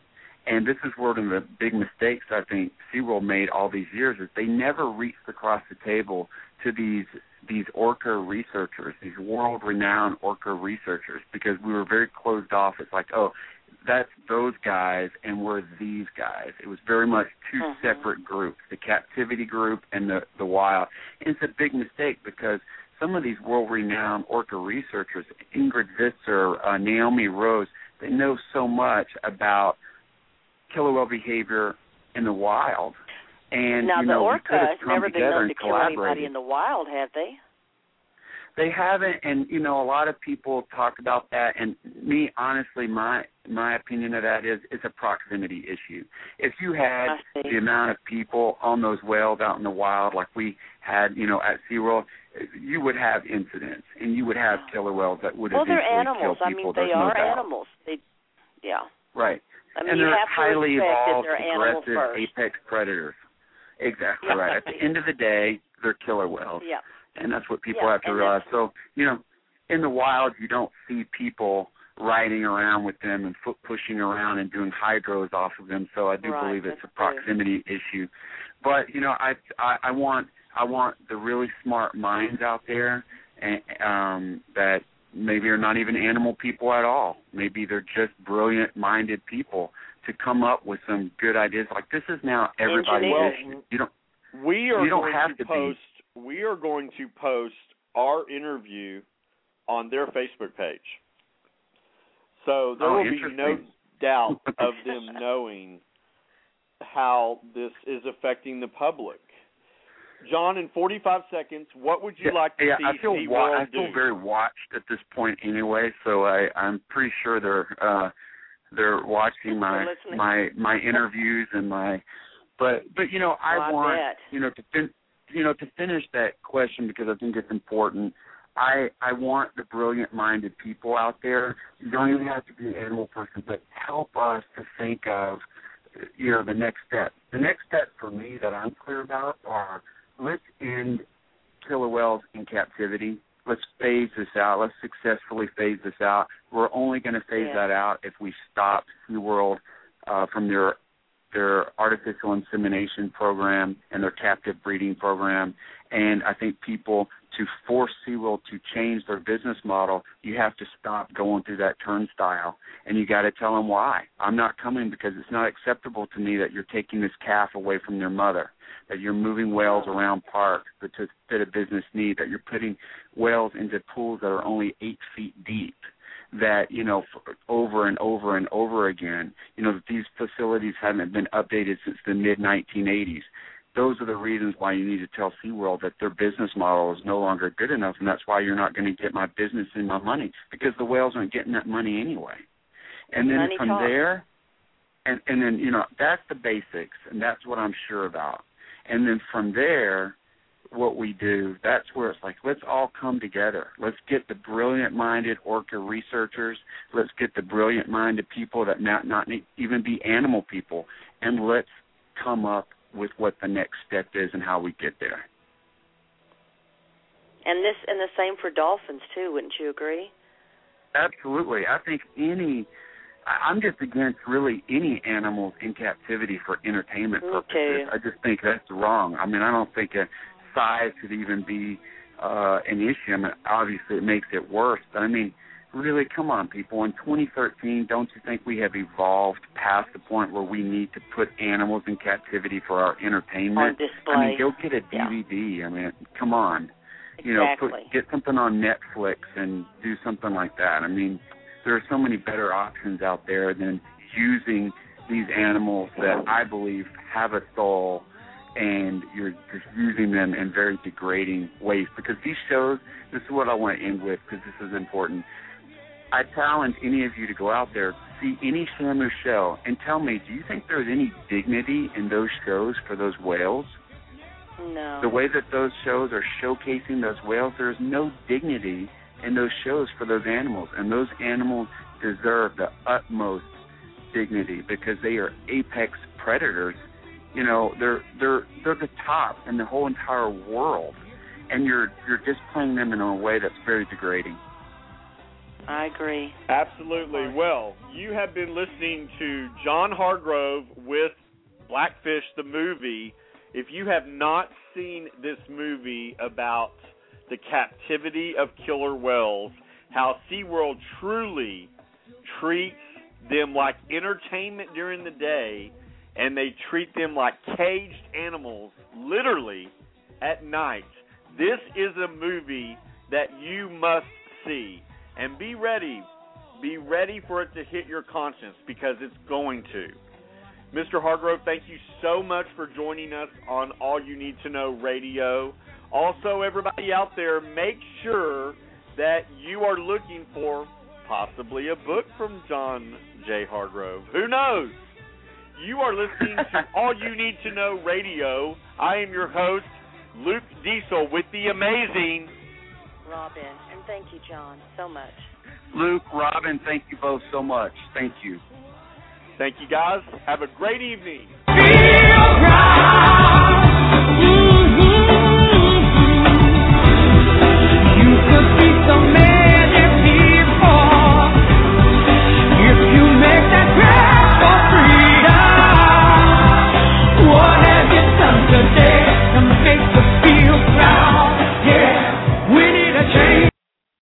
S29: and this is one of the big mistakes I think SeaWorld made all these years is they never reached across the table to these these orca researchers, these world renowned orca researchers, because we were very closed off. It's like, oh, that's those guys and we're these guys. It was very much 2
S34: Mhm.
S29: separate groups, the captivity group and the the wild. And it's a big mistake because some of these world renowned orca researchers, Ingrid Visser, uh, Naomi Rose, they know so much about killer whale behavior in the wild. And
S34: now
S29: you know, we
S34: orca
S29: could have
S34: has never been known to kill anybody in the wild, have they?
S29: They haven't, and you know, a lot of people talk about that. And me, honestly, my my opinion of that is it's a proximity issue. If you had the amount of people on those whales out in the wild, like we had, you know, at SeaWorld, you would have incidents, and you would have killer whales that would
S34: Well, they're animals.
S29: kill
S34: I mean, they
S29: There's no
S34: are
S29: doubt.
S34: animals. They, yeah.
S29: Right.
S34: I mean,
S29: and they're highly evolved, aggressive, apex predators. Exactly
S34: Yeah.
S29: right. At the end of the day, they're killer whales,
S34: Yeah.
S29: and that's what people
S34: Yeah,
S29: have to
S34: and
S29: realize. So, you know, in the wild, you don't see people riding around with them and foot pushing around and doing hydros off of them. So I do
S34: Right,
S29: believe it's a proximity issue. But you know, I, I I want I want the really smart minds out there, and um, that maybe are not even animal people at all. Maybe they're just brilliant minded people to come up with some good ideas. Like this is now everybody's issue. You don't
S3: We are
S29: You don't
S3: going
S29: have
S3: to,
S29: to be.
S3: post. We are going to post our interview on their Facebook page. So there
S29: Oh,
S3: will be no doubt of (laughs) them knowing how this is affecting the public. John, in 45 seconds, what would you
S29: yeah,
S3: like to
S29: yeah,
S3: see
S29: I feel wa- I feel
S3: do?
S29: very watched at this point anyway, so I I'm pretty sure they're uh they're watching my
S34: They're
S29: my my interviews and my but but you know I
S34: Oh, I
S29: want
S34: bet.
S29: you know to fin- you know to finish that question because I think it's important. I I want the brilliant minded people out there. You don't even have to be an animal person, but help us to think of you know the next step. The next step for me that I'm clear about are let's end killer whales in captivity. Let's phase this out. Let's successfully phase this out. We're only going to phase
S34: Yeah.
S29: that out if we stop SeaWorld uh, from their their artificial insemination program and their captive breeding program. And I think people to force SeaWorld to change their business model, you have to stop going through that turnstile. And you got to tell them why. I'm not coming because it's not acceptable to me that you're taking this calf away from their mother, that you're moving whales around parks but to fit a business need, that you're putting whales into pools that are only eight feet deep that you know over and over and over again you know that these facilities haven't been updated since the mid 1980s those are the reasons why you need to tell SeaWorld that their business model is no longer good enough and that's why you're not going to get my business and my money because the whales aren't getting that money anyway and then
S34: Money
S29: from
S34: talks.
S29: there and and then you know that's the basics and that's what I'm sure about and then from there what we do, that's where it's like, let's all come together. Let's get the brilliant minded orca researchers. Let's get the brilliant minded people that not not even be animal people, and let's come up with what the next step is and how we get there.
S34: And this and the same for dolphins too, wouldn't you agree?
S29: Absolutely. I think any I'm just against really any animals in captivity for entertainment purposes.
S34: too.
S29: I just think that's wrong. I mean, I don't think a size could even be uh an issue. I mean, obviously it makes it worse, but I mean, really, come on, people. In 2013, don't you think we have evolved past the point where we need to put animals in captivity for our entertainment?
S34: On display.
S29: I mean, go get a
S34: Yeah.
S29: DVD. I mean, come on. Exactly. You know, put, get something on Netflix and do something like that. I mean, there are so many better options out there than using these animals that I believe have a soul and you're just using them in very degrading ways because these shows this is what I want to end with because this is important. I challenge any of you to go out there, see any Shamu show, and tell me, do you think there's any dignity in those shows for those whales?
S34: No.
S29: The way that those shows are showcasing those whales, there's no dignity in those shows for those animals, and those animals deserve the utmost dignity because they are apex predators. You know, they're they're they're the top in the whole entire world, and you're you're displaying them in a way that's very degrading.
S34: I agree.
S3: Absolutely. Well, you have been listening to John Hargrove with Blackfish the movie. If you have not seen this movie about the captivity of killer whales, how SeaWorld truly treats them like entertainment during the day and they treat them like caged animals literally at night. This is a movie that you must see and be ready. Be ready for it to hit your conscience because it's going to. Mr. Hargrove, thank you so much for joining us on All You Need to Know Radio. Also, everybody out there, make sure that you are looking for possibly a book from John J. Hargrove. Who knows? You are listening to (laughs) All You Need to Know Radio. I am your host, Luke Diesel, with the amazing
S34: Robin. And thank you, John, so much.
S29: Luke, Robin, thank you both so much. Thank you.
S3: Thank you, guys. Have a great evening.
S4: Feel right.